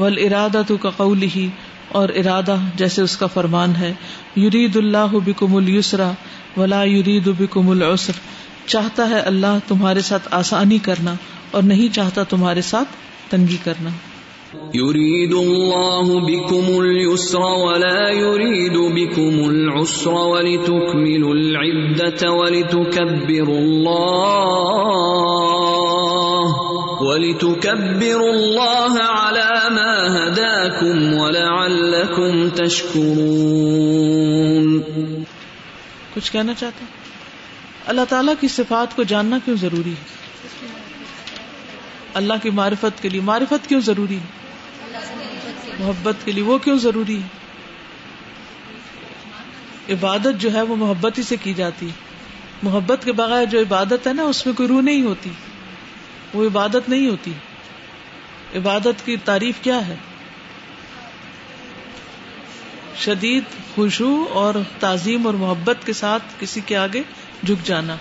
والارادہ کا قوله اور ارادہ جیسے اس کا فرمان ہے یرید اللہ بکم اليسرا ولا یرید بکم العسر چاہتا ہے اللہ تمہارے ساتھ آسانی کرنا اور نہیں چاہتا تمہارے ساتھ تنگی کرنا۔ يريد الله بكم اليسر ولا يريد بكم العسر ولتكملوا العدة ولتكبروا الله ولتكبروا الله على ما هداكم ولعلكم تشكرون کچھ کہنا چاہتے ہیں؟ اللہ تعالیٰ کی صفات کو جاننا کیوں ضروری ہے؟ اللہ کی معرفت کے لیے معرفت کیوں ضروری ہے؟ محبت کے لیے وہ کیوں ضروری ہے؟ عبادت جو ہے وہ محبت ہی سے کی جاتی محبت کے بغیر جو عبادت ہے نا، اس میں کوئی روح نہیں ہوتی۔ وہ عبادت نہیں ہوتی۔ عبادت کی تعریف کیا ہے؟ شدید خوشبو اور تعظیم اور محبت کے ساتھ کسی کے آگے جھک جانا۔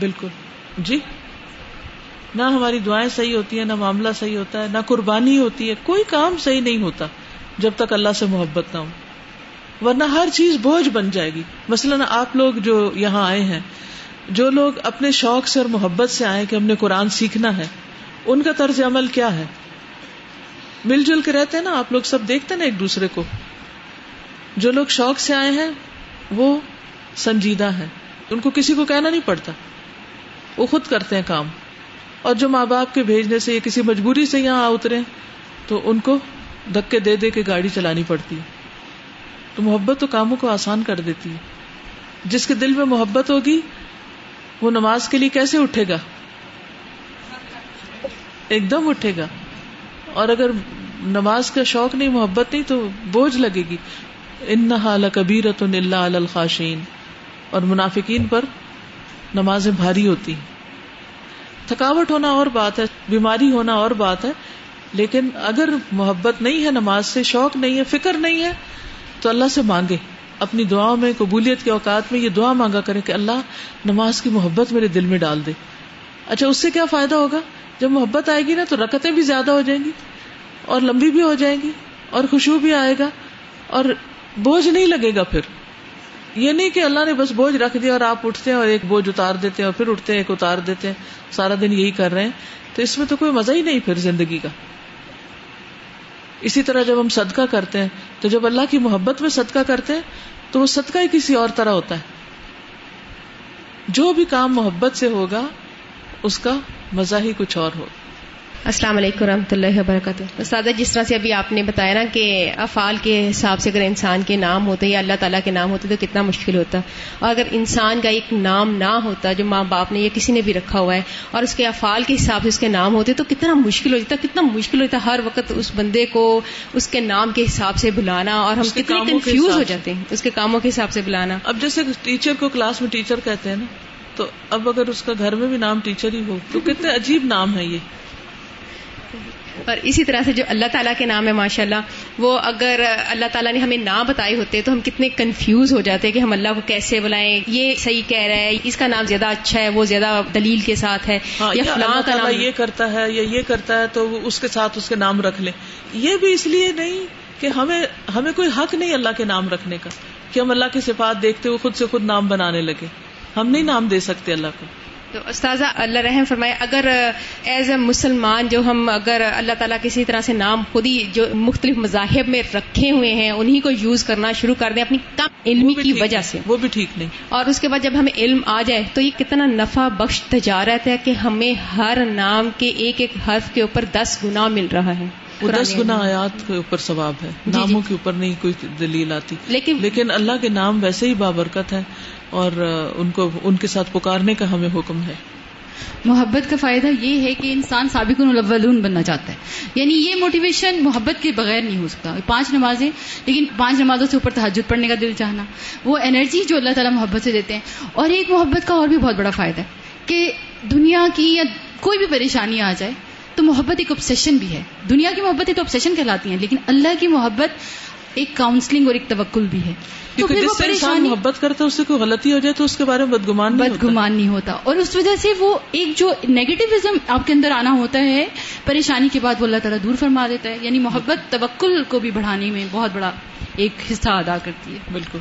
بالکل۔ جی؟ نہ ہماری دعائیں صحیح ہوتی ہیں، نہ معاملہ صحیح ہوتا ہے، نہ قربانی ہوتی ہے، کوئی کام صحیح نہیں ہوتا جب تک اللہ سے محبت نہ ہو۔ ورنہ ہر چیز بوجھ بن جائے گی۔ مثلاً آپ لوگ جو یہاں آئے ہیں، جو لوگ اپنے شوق سے اور محبت سے آئے کہ ہم نے قرآن سیکھنا ہے، ان کا طرز عمل کیا ہے؟ مل جل کے رہتے ہیں نا، آپ لوگ سب دیکھتے نا ایک دوسرے کو۔ جو لوگ شوق سے آئے ہیں، وہ سنجیدہ ہیں۔ ان کو کسی کو کہنا نہیں پڑتا۔ وہ خود کرتے ہیں کام۔ اور جو ماں باپ کے بھیجنے سے یا کسی مجبوری سے یہاں اترے، تو ان کو دھکے دے دے کے گاڑی چلانی پڑتی۔ تو محبت تو کاموں کو آسان کر دیتی۔ ہے جس کے دل میں محبت ہوگی، وہ نماز کے لیے کیسے اٹھے گا؟ ایک دم اٹھے گا۔ اور اگر نماز کا شوق نہیں، محبت نہیں، تو بوجھ لگے گی۔ ان حال کبیرت اللہ الخاشین اور منافقین پر نمازیں بھاری ہوتی۔ ہیں تھکاوٹ ہونا اور بات ہے، بیماری ہونا اور بات ہے، لیکن اگر محبت نہیں ہے، نماز سے شوق نہیں ہے، فکر نہیں ہے، تو اللہ سے مانگے۔ اپنی دعاؤں میں، قبولیت کے اوقات میں یہ دعا مانگا کرے کہ اللہ نماز کی محبت میرے دل میں ڈال دے۔ اچھا اس سے کیا فائدہ ہوگا؟ جب محبت آئے گی نا، تو رکتیں بھی زیادہ ہو جائیں گی، اور لمبی بھی ہو جائیں گی، اور خوشبو بھی آئے گا، اور بوجھ نہیں لگے گا پھر۔ یہ نہیں کہ اللہ نے بس بوجھ رکھ دیا اور آپ اٹھتے ہیں اور ایک بوجھ اتار دیتے ہیں اور پھر اٹھتے ہیں، ایک اتار دیتے ہیں، سارا دن یہی کر رہے ہیں۔ تو اس میں تو کوئی مزہ ہی نہیں پھر زندگی کا۔ اسی طرح جب ہم صدقہ کرتے ہیں، تو جب اللہ کی محبت میں صدقہ کرتے ہیں، تو وہ صدقہ ہی کسی اور طرح ہوتا ہے۔ جو بھی کام محبت سے ہوگا، اس کا مزہ ہی کچھ اور ہوگا۔ السلام علیکم و رحمۃ اللہ وبرکاتہ۔ استاد جس طرح سے ابھی آپ نے بتایا نا کہ افعال کے حساب سے اگر انسان کے نام ہوتے یا اللہ تعالیٰ کے نام ہوتے تو کتنا مشکل ہوتا۔ اور اگر انسان کا ایک نام نہ ہوتا جو ماں باپ نے یا کسی نے بھی رکھا ہوا ہے اور اس کے افعال کے حساب سے اس کے نام ہوتے تو کتنا مشکل ہو جاتا کتنا مشکل ہوتا ہر وقت اس بندے کو اس کے نام کے حساب سے بلانا اور ہم کتنے کنفیوز ہو جاتے ہیں۔ اس کے کاموں کے حساب سے بلانا۔ اب جیسے ٹیچر کو کلاس میں ٹیچر کہتے ہیں نا تو اب اگر اس کا گھر میں بھی نام ٹیچر ہی ہو تو کتنے عجیب نام ہے یہ۔ اور اسی طرح سے جو اللہ تعالیٰ کے نام ہے ماشاء اللہ وہ اگر اللہ تعالیٰ نے ہمیں نہ بتائے ہوتے تو ہم کتنے کنفیوز ہو جاتے کہ ہم اللہ کو کیسے بلائیں یہ صحیح کہہ رہا ہے اس کا نام زیادہ اچھا ہے وہ زیادہ دلیل کے ساتھ ہے ہاں، یا فلاں کا نام یہ کرتا ہے یا یہ کرتا ہے تو اس کے ساتھ اس کے نام رکھ لیں۔ یہ بھی اس لیے نہیں کہ ہمیں ہمیں کوئی حق نہیں اللہ کے نام رکھنے کا کہ ہم اللہ کی صفات دیکھتے ہوئے خود سے خود نام بنانے لگے۔ ہم نہیں نام دے سکتے اللہ کو۔ تو استاذہ اللہ رحم فرمائے اگر ایز اے مسلمان جو ہم اگر اللہ تعالیٰ کسی طرح سے نام خود ہی جو مختلف مذاہب میں رکھے ہوئے ہیں انہیں کو یوز کرنا شروع کر دیں اپنی کم علمی کی وجہ سے۔ وہ بھی ٹھیک نہیں۔ اور اس کے بعد جب ہمیں علم آ جائے تو یہ کتنا نفع بخش تجارت ہے کہ ہمیں ہر نام کے ایک ایک حرف کے اوپر دس گنا مل رہا ہے۔ وہ دس گنا آیات کے اوپر ثواب ہے۔ جی، جی۔ ناموں کے اوپر نہیں کوئی دلیل آتی۔ لیکن لیکن اللہ کے نام ویسے ہی بابرکت ہے اور ان کو، ان کے ساتھ پکارنے کا ہمیں حکم ہے۔ محبت کا فائدہ یہ ہے کہ انسان سابق الاولون بننا چاہتا ہے۔ یعنی یہ موٹیویشن محبت کے بغیر نہیں ہو سکتا۔ پانچ نمازیں، لیکن پانچ نمازوں سے اوپر تحجد پڑھنے کا دل چاہنا، وہ انرجی جو اللہ تعالیٰ محبت سے دیتے ہیں۔ اور ایک محبت کا اور بھی بہت بڑا فائدہ ہے کہ دنیا کی یا کوئی بھی پریشانی آ جائے تو محبت ایک آبسیشن بھی ہے۔ دنیا کی محبت تو آبسیشن کہلاتی ہیں لیکن اللہ کی محبت ایک کاؤنسلنگ اور ایک توکل بھی ہے۔ کیونکہ محبت کرتا ہے اس سے کوئی غلطی ہو جائے تو اس کے بارے میں بدگمان بدگمان نہیں ہوتا۔ اور اس وجہ سے وہ ایک جو نیگیٹوزم آپ کے اندر آنا ہوتا ہے پریشانی کے بعد وہ اللہ تعالیٰ دور فرما دیتا ہے۔ یعنی محبت توکل کو بھی بڑھانے میں بہت بڑا ایک حصہ ادا کرتی ہے۔ بالکل۔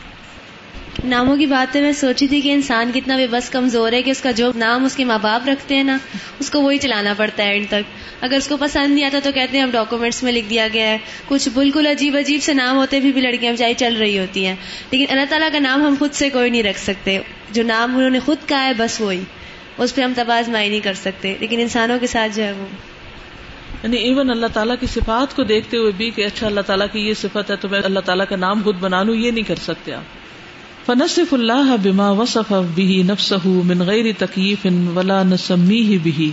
ناموں کی بات ہے میں سوچی تھی کہ انسان کتنا بے بس کمزور ہے کہ اس کا جو نام اس کے ماں باپ رکھتے ہیں نا اس کو وہی چلانا پڑتا ہے اینڈ تک۔ اگر اس کو پسند نہیں آتا تو کہتے ہیں اب ڈاکومنٹس میں لکھ دیا گیا ہے۔ کچھ بالکل عجیب عجیب سے نام ہوتے بھی, بھی لڑکیاں بچائی چل رہی ہوتی ہیں۔ لیکن اللہ تعالیٰ کا نام ہم خود سے کوئی نہیں رکھ سکتے۔ جو نام انہوں نے خود کہا ہے بس وہی۔ اس پہ ہم تباز مائی نہیں کر سکتے۔ لیکن انسانوں کے ساتھ جو ہے وہ۔ یعنی ایون اللہ تعالیٰ کی صفات کو دیکھتے ہوئے بھی کہ اچھا اللہ تعالیٰ کی یہ صفت ہے تو میں اللہ تعالیٰ کا نام خود بنا لوں یہ نہیں کر سکتے آپ۔ فنصف اللہ بما وصف به نفسه من غیر تکیف ولا نسمیه به.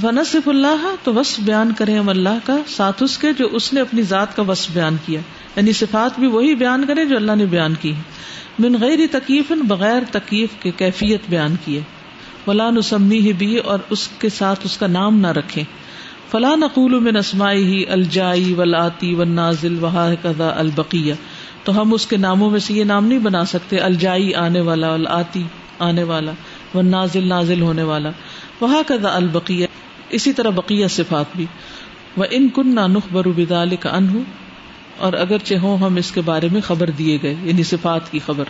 فنصف اللہ تو وصف بیان کریں ہم اللہ کا، ساتھ اس کے جو اس نے اپنی ذات کا وصف بیان کیا۔ یعنی صفات بھی وہی بیان کریں جو اللہ نے بیان کی۔ من غیر تکیف بغیر تکیف کے کیفیت بیان کیے۔ ولا نسمی ہی بھی اور اس کے ساتھ اس کا نام نہ رکھیں۔ فلاں نقول من اسمائی ہی الجائی ولاتی و نازل وہا کدا البقیہ۔ تو ہم اس کے ناموں میں سے یہ نام نہیں بنا سکتے، الجائی آنے والا الآتی آنے والا و نازل نازل ہونے والا۔ وہاں کدا البقیہ، اسی طرح بقیہ صفات بھی۔ وہ ان کن نہ نخ کا ان ہوں اور اگرچہ ہوں ہم اس کے بارے میں خبر دیے گئے یعنی صفات کی خبر۔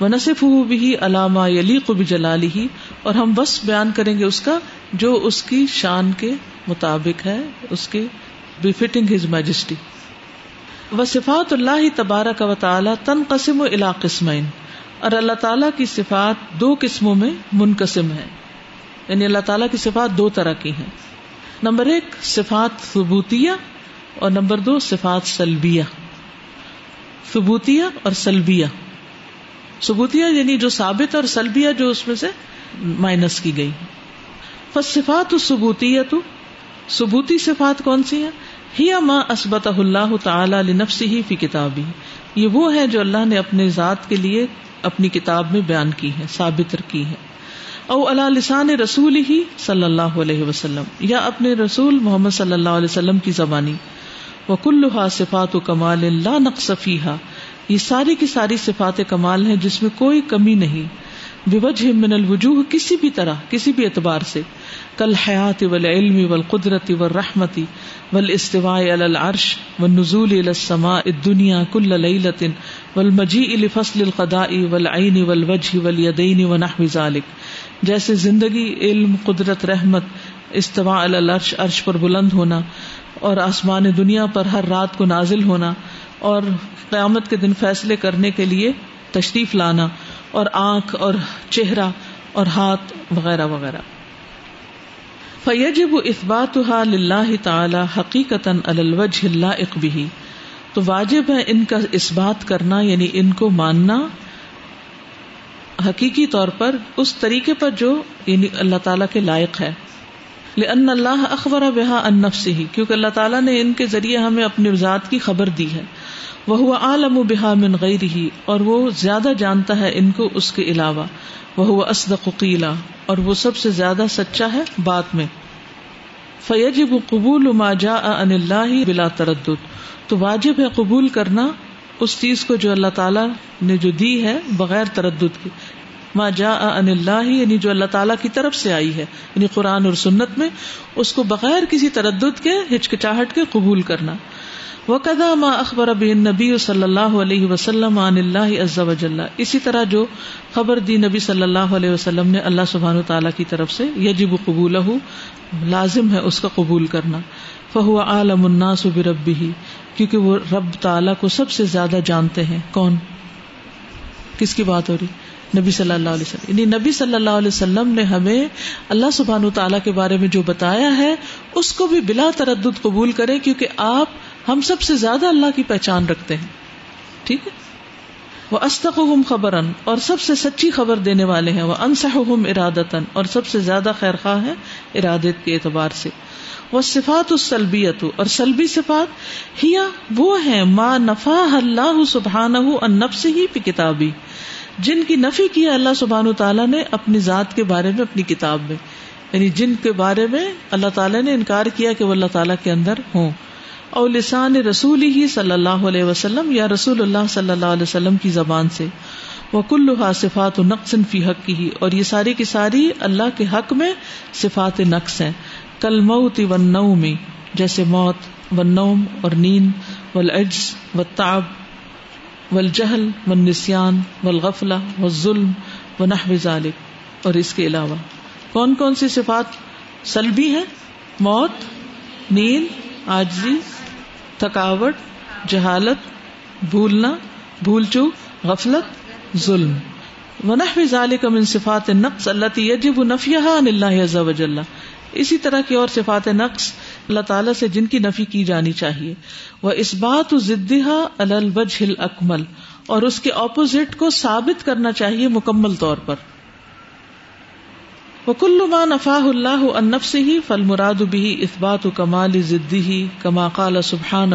وہ نصف ہو بھی علامہ علی کو بھی جلالی ہی اور ہم بس بیان کریں گے اس کا، جو اس کی شان کے مطابق ہے، اس کے بی فٹنگ ہز میجسٹی و صفات اللہ تبارہ کا تعالیٰ تن قسم و الا قسمین۔ اور اللہ تعالیٰ کی صفات دو قسموں میں منقسم ہے یعنی اللہ تعالیٰ کی صفات دو طرح کی ہیں۔ نمبر ایک، صفات ثبوتیہ، اور نمبر دو، صفات سلبیہ۔ ثبوتیہ اور سلبیہ۔ ثبوتیہ یعنی جو ثابت اور سلبیہ جو اس میں سے مائنس کی گئی۔ صفات ثبوتیہ تو، ثبوتی صفات کون سی ہیں؟ ہی ماں اسبت اللہ تعالی لنفس ہی فی کتابی۔ یہ وہ ہے جو اللہ نے اپنے ذات کے لیے اپنی کتاب میں بیان کی ہے، ثابت کی ہے۔ او اللہ لسان رسول ہی صلی اللہ علیہ وسلم، یا اپنے رسول محمد صلی اللہ علیہ وسلم کی زبانی۔ وہ کلحا صفات و کمال لا نقصفیحا یہ ساری کی ساری صفات کمال ہیں جس میں کوئی کمی نہیں۔ بوجہ من الوجوہ کسی بھی طرح، کسی بھی اعتبار سے۔ کل حیات والعلم والقدرت والرحمت والاستواء علی العرش والنزول الى السماء الدنيا كل ليلة والمجيء لفصل القضاء والعين والوجه واليدين ونحو ذلك. جیسے زندگی، علم، قدرت، رحمت استوا الرش عرش پر بلند ہونا اور آسمان دنیا پر ہر رات کو نازل ہونا اور قیامت کے دن فیصلے کرنے کے لیے تشریف لانا اور آنکھ اور چہرہ اور ہاتھ وغیرہ وغیرہ۔ فیجب اثبات اللہ تعالی حقیقت الوجھ اللہ اقبی تو واجب ہے ان کا اس بات کرنا یعنی ان کو ماننا، حقیقی طور پر اس طریقے پر جو یعنی اللہ تعالیٰ کے لائق ہے۔ ان اللہ اخبر بحا ان نفس ہی کیونکہ اللہ تعالیٰ نے ان کے ذریعے ہمیں اپنی ذات کی خبر دی ہے۔ وہ عالم و بحا من غیر ہی اور وہ زیادہ جانتا ہے ان کو اس کے علاوہ۔ وہ اسدق قیلا، اور وہ سب سے زیادہ سچا ہے بات میں۔ فیجب قبول ما جا ان اللہ بلا تردد۔ تو واجب ہے قبول کرنا اس چیز کو جو اللہ تعالیٰ نے جو دی ہے بغیر تردد کے۔ ما جا ان اللہ یعنی جو اللہ تعالیٰ کی طرف سے آئی ہے یعنی قرآن اور سنت میں، اس کو بغیر کسی تردد کے، ہچکچاہٹ کے قبول کرنا۔ وہ ما اخبر اب نبی صلی اللہ علیہ وسلم عن اللہ عز و جل اسی طرح جو خبر دی نبی صلی اللہ علیہ وسلم نے اللہ سبحانہ تعالیٰ کی طرف سے، یجب قبول لازم ہے اس کا قبول کرنا۔ فہو عالم الناس بربی کیونکہ وہ رب تعالیٰ کو سب سے زیادہ جانتے ہیں۔ کون؟ کس کی بات ہو رہی؟ نبی صلی اللہ علیہ وسلم۔ یعنی نبی صلی اللہ علیہ وسلم نے ہمیں اللہ سبحان تعالیٰ کے بارے میں جو بتایا ہے، اس کو بھی بلا تردد قبول کریں، کیونکہ آپ ہم سب سے زیادہ اللہ کی پہچان رکھتے ہیں۔ ٹھیک ہے؟ وہ استقم خبرن اور سب سے سچی خبر دینے والے ہیں۔ وہ انصحم ارادتن اور سب سے زیادہ خیر خواہ ہے ارادت کے اعتبار سے۔ وہ صفات السلبیت اور سلبی صفات، ہیا وہ ہیں، ما نفا اللہ سبحان نفس ہی پی کتابی جن کی نفی کی اللہ سبحان تعالیٰ نے اپنی ذات کے بارے میں، اپنی کتاب میں۔ یعنی جن کے بارے میں اللہ تعالیٰ نے انکار کیا کہ وہ اللہ تعالیٰ کے اندر ہوں۔ اور لسان رسول ہی صلی اللہ علیہ وسلم یا رسول اللہ صلی اللہ علیہ وسلم کی زبان سے۔ وہ کلو صفات و نقص فی حق کی ہی اور یہ ساری کی ساری اللہ کے حق میں صفات نقص ہیں۔ کل موت و نو میں جیسے موت و نوم اور نیند و العجز و تاب و الجہل و نسان و الغفلہ و ظلم و نحو ذالک اور اس کے علاوہ کون کون سی صفات سلبی ہیں؟ موت، نیند آجزی تھکاوٹ، جہالت، بھولنا بھول چوک غفلت، ظلم۔ ونحو ذالک من صفات النقص التي يجب نفيها عن الله عز وجل۔ اسی طرح کی اور صفات نقص اللہ تعالیٰ سے جن کی نفی کی جانی چاہیے۔ وہ اس بات زدہ البج اکمل اور اس کے اپوزٹ کو ثابت کرنا چاہیے مکمل طور پر۔ وہ کلو نفا اللہ انف سے ہی فل مراد بھی اس بات و کمال ضدی ہی کما قال سبحان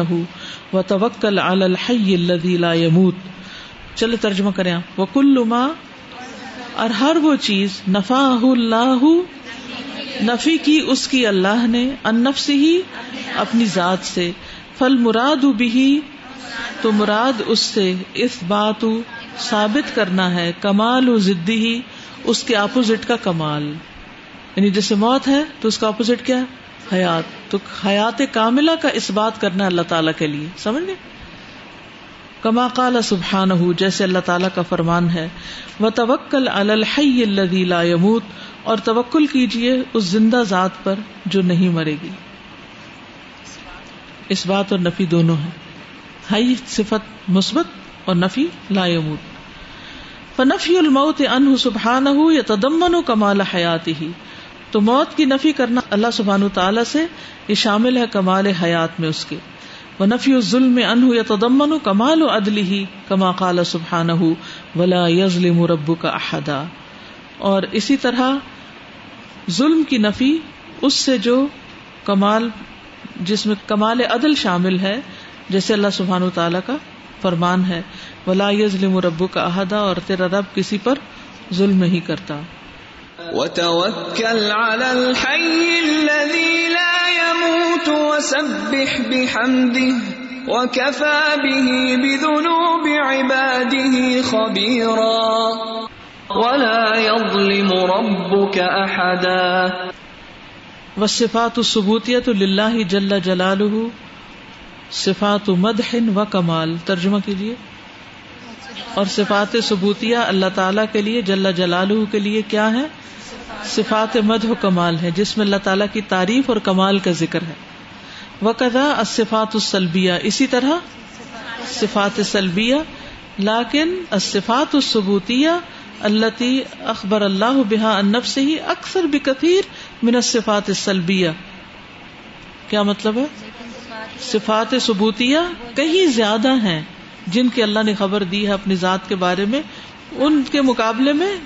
و توکل الحی لا يموت چلو ترجمہ کریں وہ کلو اور ہر وہ چیز نفا اللہ، نفی کی اس کی اللہ نے انف سے ہی اپنی ذات سے۔ فل مراد بھی تو مراد اس سے اس بات ثابت کرنا ہے، کمال و ضدی ہی اس کے اپوزٹ کا کمال۔ یعنی جیسے موت ہے تو اس کا اپوزٹ کیا ہے؟ حیات۔ تو حیات کاملہ کا اس بات کرنا اللہ تعالیٰ کے لیے۔ سمجھ گئے؟ کما قال سبحان ہو جیسے اللہ تعالیٰ کا فرمان ہے وہ توکل الحی لا يموت، اور توکل کیجیے اس زندہ ذات پر جو نہیں مرے گی۔ اس بات اور نفی دونوں ہے ہائی صفت مثبت اور نفی لا يموت فنفی الموت ان سبحان ہو یا تدمن کمال حیات ہی تو موت کی نفی کرنا اللہ سبحان تعالی سے یہ شامل ہے کمال حیات میں اس کے۔ وہ نفی ظلم ان یا تدمن کمال و عدل ہی کما قال سبحان ہو ولا یزلم رب کا احدا۔ اور اسی طرح ظلم کی نفی اس سے جو کمال، جس میں کمال عدل شامل ہے، جیسے اللہ سبحان تعالیٰ کا فرمان ہے ولا ظلم ربو کا عہدہ اور تیرا رب کسی پر ظلم نہیں کرتا۔ وتوكل على الحي الذي لا يموت وسبح بحمده وكفى به بذنوب عباده خبيرا۔ ولا يظلم ربك احدا والصفات الثبوتيه لله جل جلاله۔ صفات مدح و کمال، ترجمہ کیجیے اور صفات ثبوتیہ اللہ تعالیٰ کے لیے، جل جلالہ کے لیے کیا ہے صفات مدح و کمال ہے جس میں اللہ تعالیٰ کی تعریف اور کمال کا ذکر ہے۔ وہ کدا صفات السلبیہ، اسی طرح صفات سلبیہ لاکن صفات الثبوتیہ اللہ اخبر اللہ بحا انب سے ہی اکثر بکثیر من صفات سلبیہ کیا مطلب ہے؟ صفات ثبوتیہ کہیں زیادہ ہیں جن کی اللہ نے خبر دی ہے اپنی ذات کے بارے میں، ان کے مقابلے میں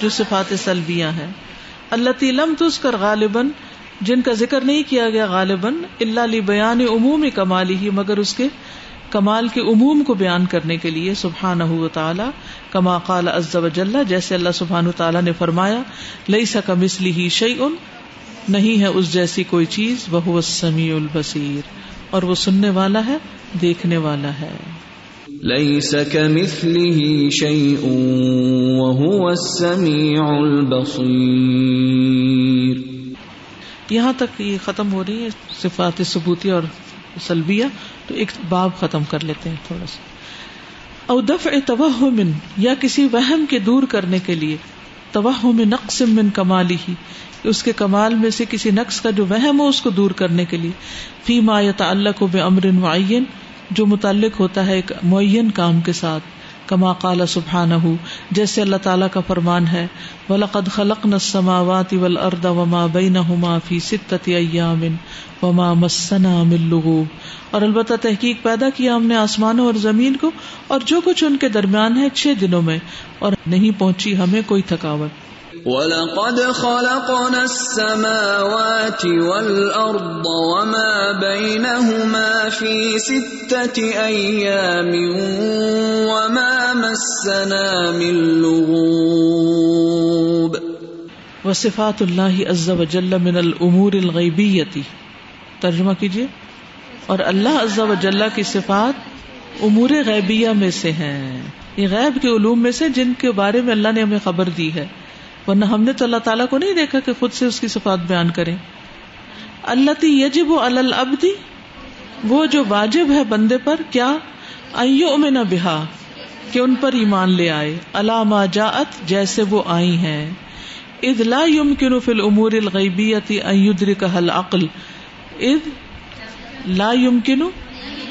جو صفات سلبیاں ہیں۔ اللہ لم تس غالباً، جن کا ذکر نہیں کیا گیا غالباً اللہ علی بیان عمومی کمالی ہی، مگر اس کے کمال کے عموم کو بیان کرنے کے لیے سبحان تعالیٰ، کما قال از وجل جیسے اللہ سبحان تعالیٰ نے فرمایا لئی سکا مسلی ہی شعی ان نہیں ہے اس جیسی کوئی چیز وہ سمیع البصیر۔ اور وہ سننے والا ہے دیکھنے والا ہے۔ ليس كمثله شيء وهو السميع البصير۔ یہاں تک یہ ختم ہو رہی ہے صفات ثبوتی اور سلبیہ۔ تو ایک باب ختم کر لیتے ہیں تھوڑا سا۔ او دفع توہم یا کسی وہم کے دور کرنے کے لیے۔ توہم نقص من کمالی۔ ہی اس کے کمال میں سے کسی نقص کا جو وہم ہو اس کو دور کرنے کے لیے۔ فی ما یتعلق بامر معین جو متعلق ہوتا ہے ایک معین کام کے ساتھ۔ کما قال سبحانہ جیسے اللہ تعالیٰ کا فرمان ہے، وَلَقَدْ خَلَقْنَا السَّمَاوَاتِ وَالْأَرْضَ وَمَا بَيْنَهُمَا فِي سِتَّةِ أَيَّامٍ وَمَا مَسَّنَا مِن لُغُوبٍ۔ اور البتہ تحقیق پیدا کیا ہم نے آسمانوں اور زمین کو، اور جو کچھ ان کے درمیان ہے، چھ دنوں میں، اور نہیں پہنچی ہمیں کوئی تھکاوٹ۔ وَلَقَدْ خَلَقْنَا السَّمَاوَاتِ وَالْأَرْضَ وَمَا بَيْنَهُمَا فِي سِتَّةِ أَيَّامٍ وَمَا مَسَّنَا مِن لُغُوبٍ وصفات اللہ عز وجل من الامور الغیبیتی ترجمہ کیجیے۔ اور اللہ عز و جل کی صفات امور غیبیہ میں سے ہیں۔ یہ غیب کے علوم میں سے جن کے بارے میں اللہ نے ہمیں خبر دی ہے۔ ورنہ ہم نے تو اللہ تعالیٰ کو نہیں دیکھا کہ خود سے اس کی صفات بیان کریں۔ اللہ یجب البدی وہ جو واجب ہے بندے پر، کیا؟ ائو میں نہ بہا، کہ ان پر ایمان لے آئے۔ علامہ جاعت جیسے وہ آئی ہیں۔ اد لا يمكن في الامور الغیبیتی ان يدركها العقل اد لا يمكن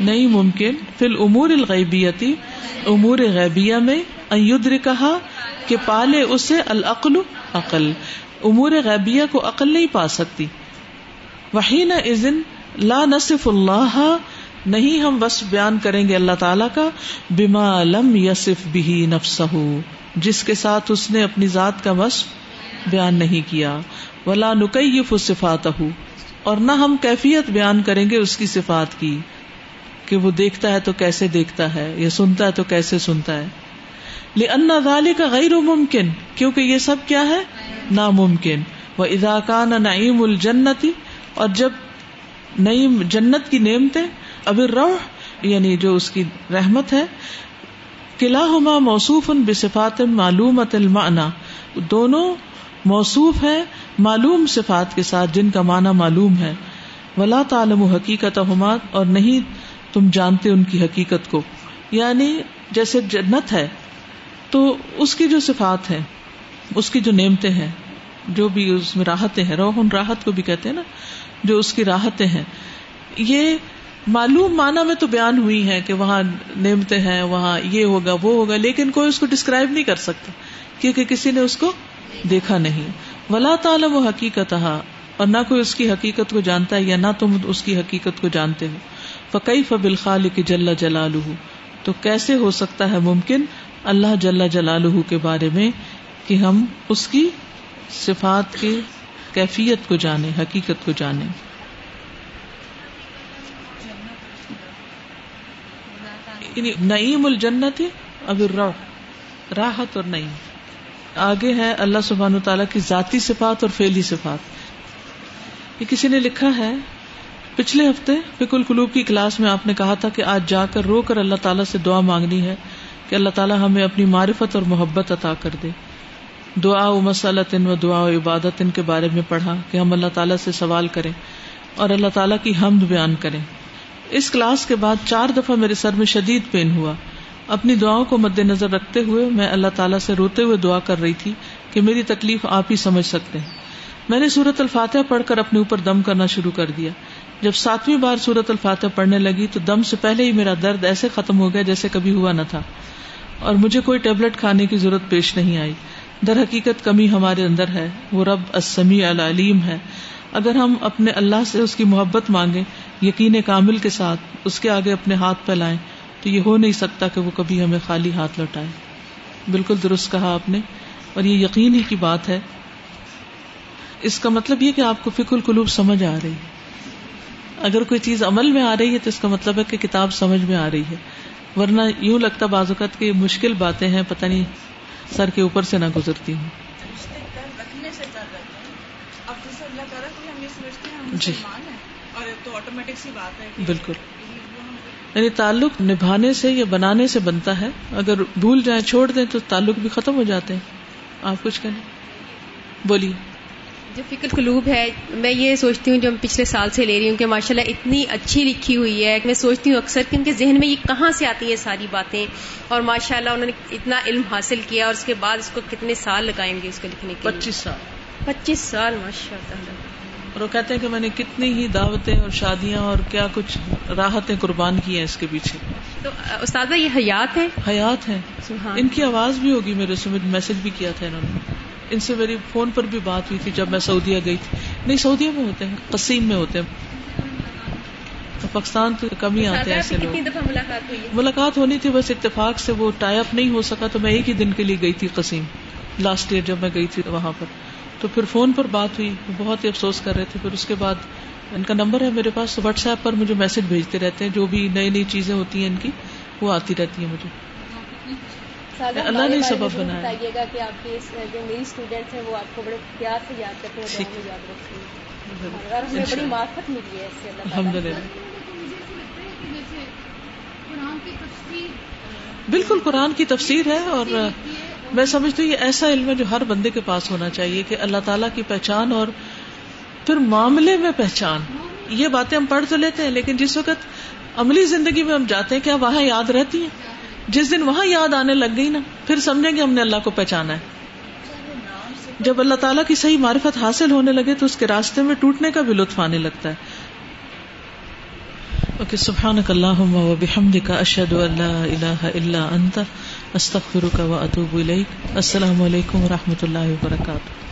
نہیں ممکن، فی الامور الغیبیتی، امور غیبیہ میں ان يدركها کہ پالے اسے العقل عقل۔ امور غیبیہ کو عقل نہیں پا سکتی۔ وحین اذن لا نصف اللہ، نہیں ہم وصف بیان کریں گے اللہ تعالیٰ کا، بما لم یسف بھی نفس جس کے ساتھ اس نے اپنی ذات کا وصف بیان نہیں کیا۔ ولا نکیف صفات اور نہ ہم کیفیت بیان کریں گے اس کی صفات کی، کہ وہ دیکھتا ہے تو کیسے دیکھتا ہے، یا سنتا ہے تو کیسے سنتا ہے۔ لن غالی کا غیر ممکن کیونکہ یہ سب کیا ہے؟ ناممکن. وہ اضاکان نعیم الجنتی اور جب نعیم جنت کی نعمتیں ابر روح یعنی جو اس کی رحمت ہے قلعہ ہما موصوف ان بصفات معلومت المعنا دونوں موصوف ہے معلوم صفات کے ساتھ، جن کا معنی معلوم ہے. ولا تعلم حقیقت ہما اور نہیں تم جانتے ان کی حقیقت کو. یعنی جیسے جنت ہے تو اس کی جو صفات ہے اس کی جو نعمتیں ہیں، جو بھی اس میں راحتیں ہیں روحن راحت کو بھی کہتے ہیں نا، جو اس کی راحتیں ہیں، یہ معلوم معنی میں تو بیان ہوئی ہے کہ وہاں نعمتیں ہیں، وہاں یہ ہوگا، وہ ہوگا، لیکن کوئی اس کو ڈسکرائب نہیں کر سکتا، کیونکہ کسی نے اس کو دیکھا نہیں۔ ولا تعالم و حقیقت اور نہ کوئی اس کی حقیقت کو جانتا ہے، یا نہ تم اس کی حقیقت کو جانتے ہو۔ فقی فبل خال کی جل جلال تو کیسے ہو سکتا ہے ممکن؟ اللہ جل جلال کے بارے میں کہ ہم اس کی صفات کی کیفیت کو جانے حقیقت کو جانے یعنی نعیم الجنت اب راحت اور نعیم۔ آگے ہے اللہ سبحان تعالیٰ کی ذاتی صفات اور فیلی صفات۔ یہ کسی نے لکھا ہے؟ پچھلے ہفتے فک القلوب کی کلاس میں آپ نے کہا تھا کہ آج جا کر رو کر اللہ تعالیٰ سے دعا مانگنی ہے۔ کہ اللہ تعالیٰ ہمیں اپنی معرفت اور محبت عطا کر دے۔ دعا و مسلط ان و دعا و عبادت ان کے بارے میں پڑھا کہ ہم اللہ تعالیٰ سے سوال کریں اور اللہ تعالیٰ کی حمد بیان کریں۔ اس کلاس کے بعد چار دفعہ میرے سر میں شدید پین ہوا۔ اپنی دعاؤں کو مد نظر رکھتے ہوئے میں اللہ تعالیٰ سے روتے ہوئے دعا کر رہی تھی کہ میری تکلیف آپ ہی سمجھ سکتے ہیں۔ میں نے سورت الفاتح پڑھ کر اپنے اوپر دم کرنا شروع کر دیا۔ جب ساتویں بار سورت الفاتح پڑھنے لگی تو دم سے پہلے ہی میرا درد ایسے ختم ہو گیا جیسے کبھی ہوا نہ تھا۔ اور مجھے کوئی ٹیبلٹ کھانے کی ضرورت پیش نہیں آئی۔ در حقیقت کمی ہمارے اندر ہے۔ وہ رب اسمی العلیم ہے۔ اگر ہم اپنے اللہ سے اس کی محبت مانگے یقین کامل کے ساتھ اس کے آگے اپنے ہاتھ پھیلائیں تو یہ ہو نہیں سکتا کہ وہ کبھی ہمیں خالی ہاتھ لوٹائے۔ بالکل درست کہا آپ نے۔ اور یہ یقین ہی کی بات ہے۔ اس کا مطلب یہ کہ آپ کو فکر القلوب سمجھ آ رہی ہے۔ اگر کوئی چیز عمل میں آ رہی ہے تو اس کا مطلب ہے کہ کتاب سمجھ میں آ رہی ہے۔ ورنہ یوں لگتا بعض اوقات کی مشکل باتیں ہیں پتہ نہیں سر کے اوپر سے نہ گزرتی ہوں۔ جی۔ بالکل۔ یعنی تعلق نبھانے سے یا بنانے سے بنتا ہے۔ اگر بھول جائیں چھوڑ دیں تو تعلق بھی ختم ہو جاتے ہیں۔ آپ کچھ کہنے بولیے۔ جو فکر قلوب ہے میں یہ سوچتی ہوں جو میں پچھلے سال سے لے رہی ہوں کہ ماشاء اللہ اتنی اچھی لکھی ہوئی ہے میں سوچتی ہوں اکثر کہ ان کے ذہن میں یہ کہاں سے آتی ہیں ساری باتیں اور ماشاء اللہ انہوں نے اتنا علم حاصل کیا اور اس کے بعد اس کو کتنے سال لگائیں گے اس کو لکھنے کے پچیس سال۔ پچیس سال ماشاء اللہ اور وہ کہتے ہیں کہ میں نے کتنی ہی دعوتیں اور شادیاں اور کیا کچھ راحتیں قربان کی ہیں اس کے پیچھے۔ تو استاذہ یہ حیات ہے حیات ہے ان کی آواز بھی ہوگی میرے سے میسج بھی کیا تھا انہوں نے۔ ان سے میری فون پر بھی بات ہوئی تھی جب میں سعودیہ گئی تھی۔ نہیں سعودیہ میں ہوتے ہیں قسیم میں ہوتے ہیں۔ پاکستان تو کم ہی آتے ہیں ایسے لوگ۔ ملاقات ہونی تھی بس اتفاق سے وہ ٹائی اپ نہیں ہو سکا تو میں ایک ہی دن کے لیے گئی تھی قسیم لاسٹ ایئر جب میں گئی تھی وہاں پر۔ تو پھر فون پر بات ہوئی بہت ہی افسوس کر رہے تھے۔ پھر اس کے بعد ان کا نمبر ہے میرے پاس واٹس ایپ پر مجھے میسج بھیجتے رہتے ہیں۔ جو بھی نئی نئی چیزیں ہوتی ہیں ان کی وہ آتی رہتی ہیں مجھے۔ اللہ نے سبب بنایا۔ گا کہ آپ کے جو میری اسٹوڈینٹس ہیں وہ آپ کو بڑے پیار سے یاد کرتے ہیں یاد رکھتے ہیں۔ بڑی معرفت ملی ہے اس سے الحمد للہ بالکل قرآن کی تفسیر ہے اور میں سمجھتی ہوں یہ ایسا علم ہے جو ہر بندے کے پاس ہونا چاہیے کہ اللہ تعالیٰ کی پہچان اور پھر معاملے میں پہچان۔ یہ باتیں ہم پڑھ تو لیتے ہیں لیکن جس وقت عملی زندگی میں ہم جاتے ہیں کیا وہاں یاد رہتی ہیں؟ جس دن وہاں یاد آنے لگ گئی نا، پھر سمجھیں گے ہم نے اللہ کو پہچانا ہے۔ جب اللہ تعالیٰ کی صحیح معرفت حاصل ہونے لگے تو اس کے راستے میں ٹوٹنے کا بھی لطف آنے لگتا ہے۔ اوکے سبحان کا اشد اللہ اللہ اللہ انت استخر کا و اطوب السلام علیکم و رحمۃ اللہ وبرکاتہ۔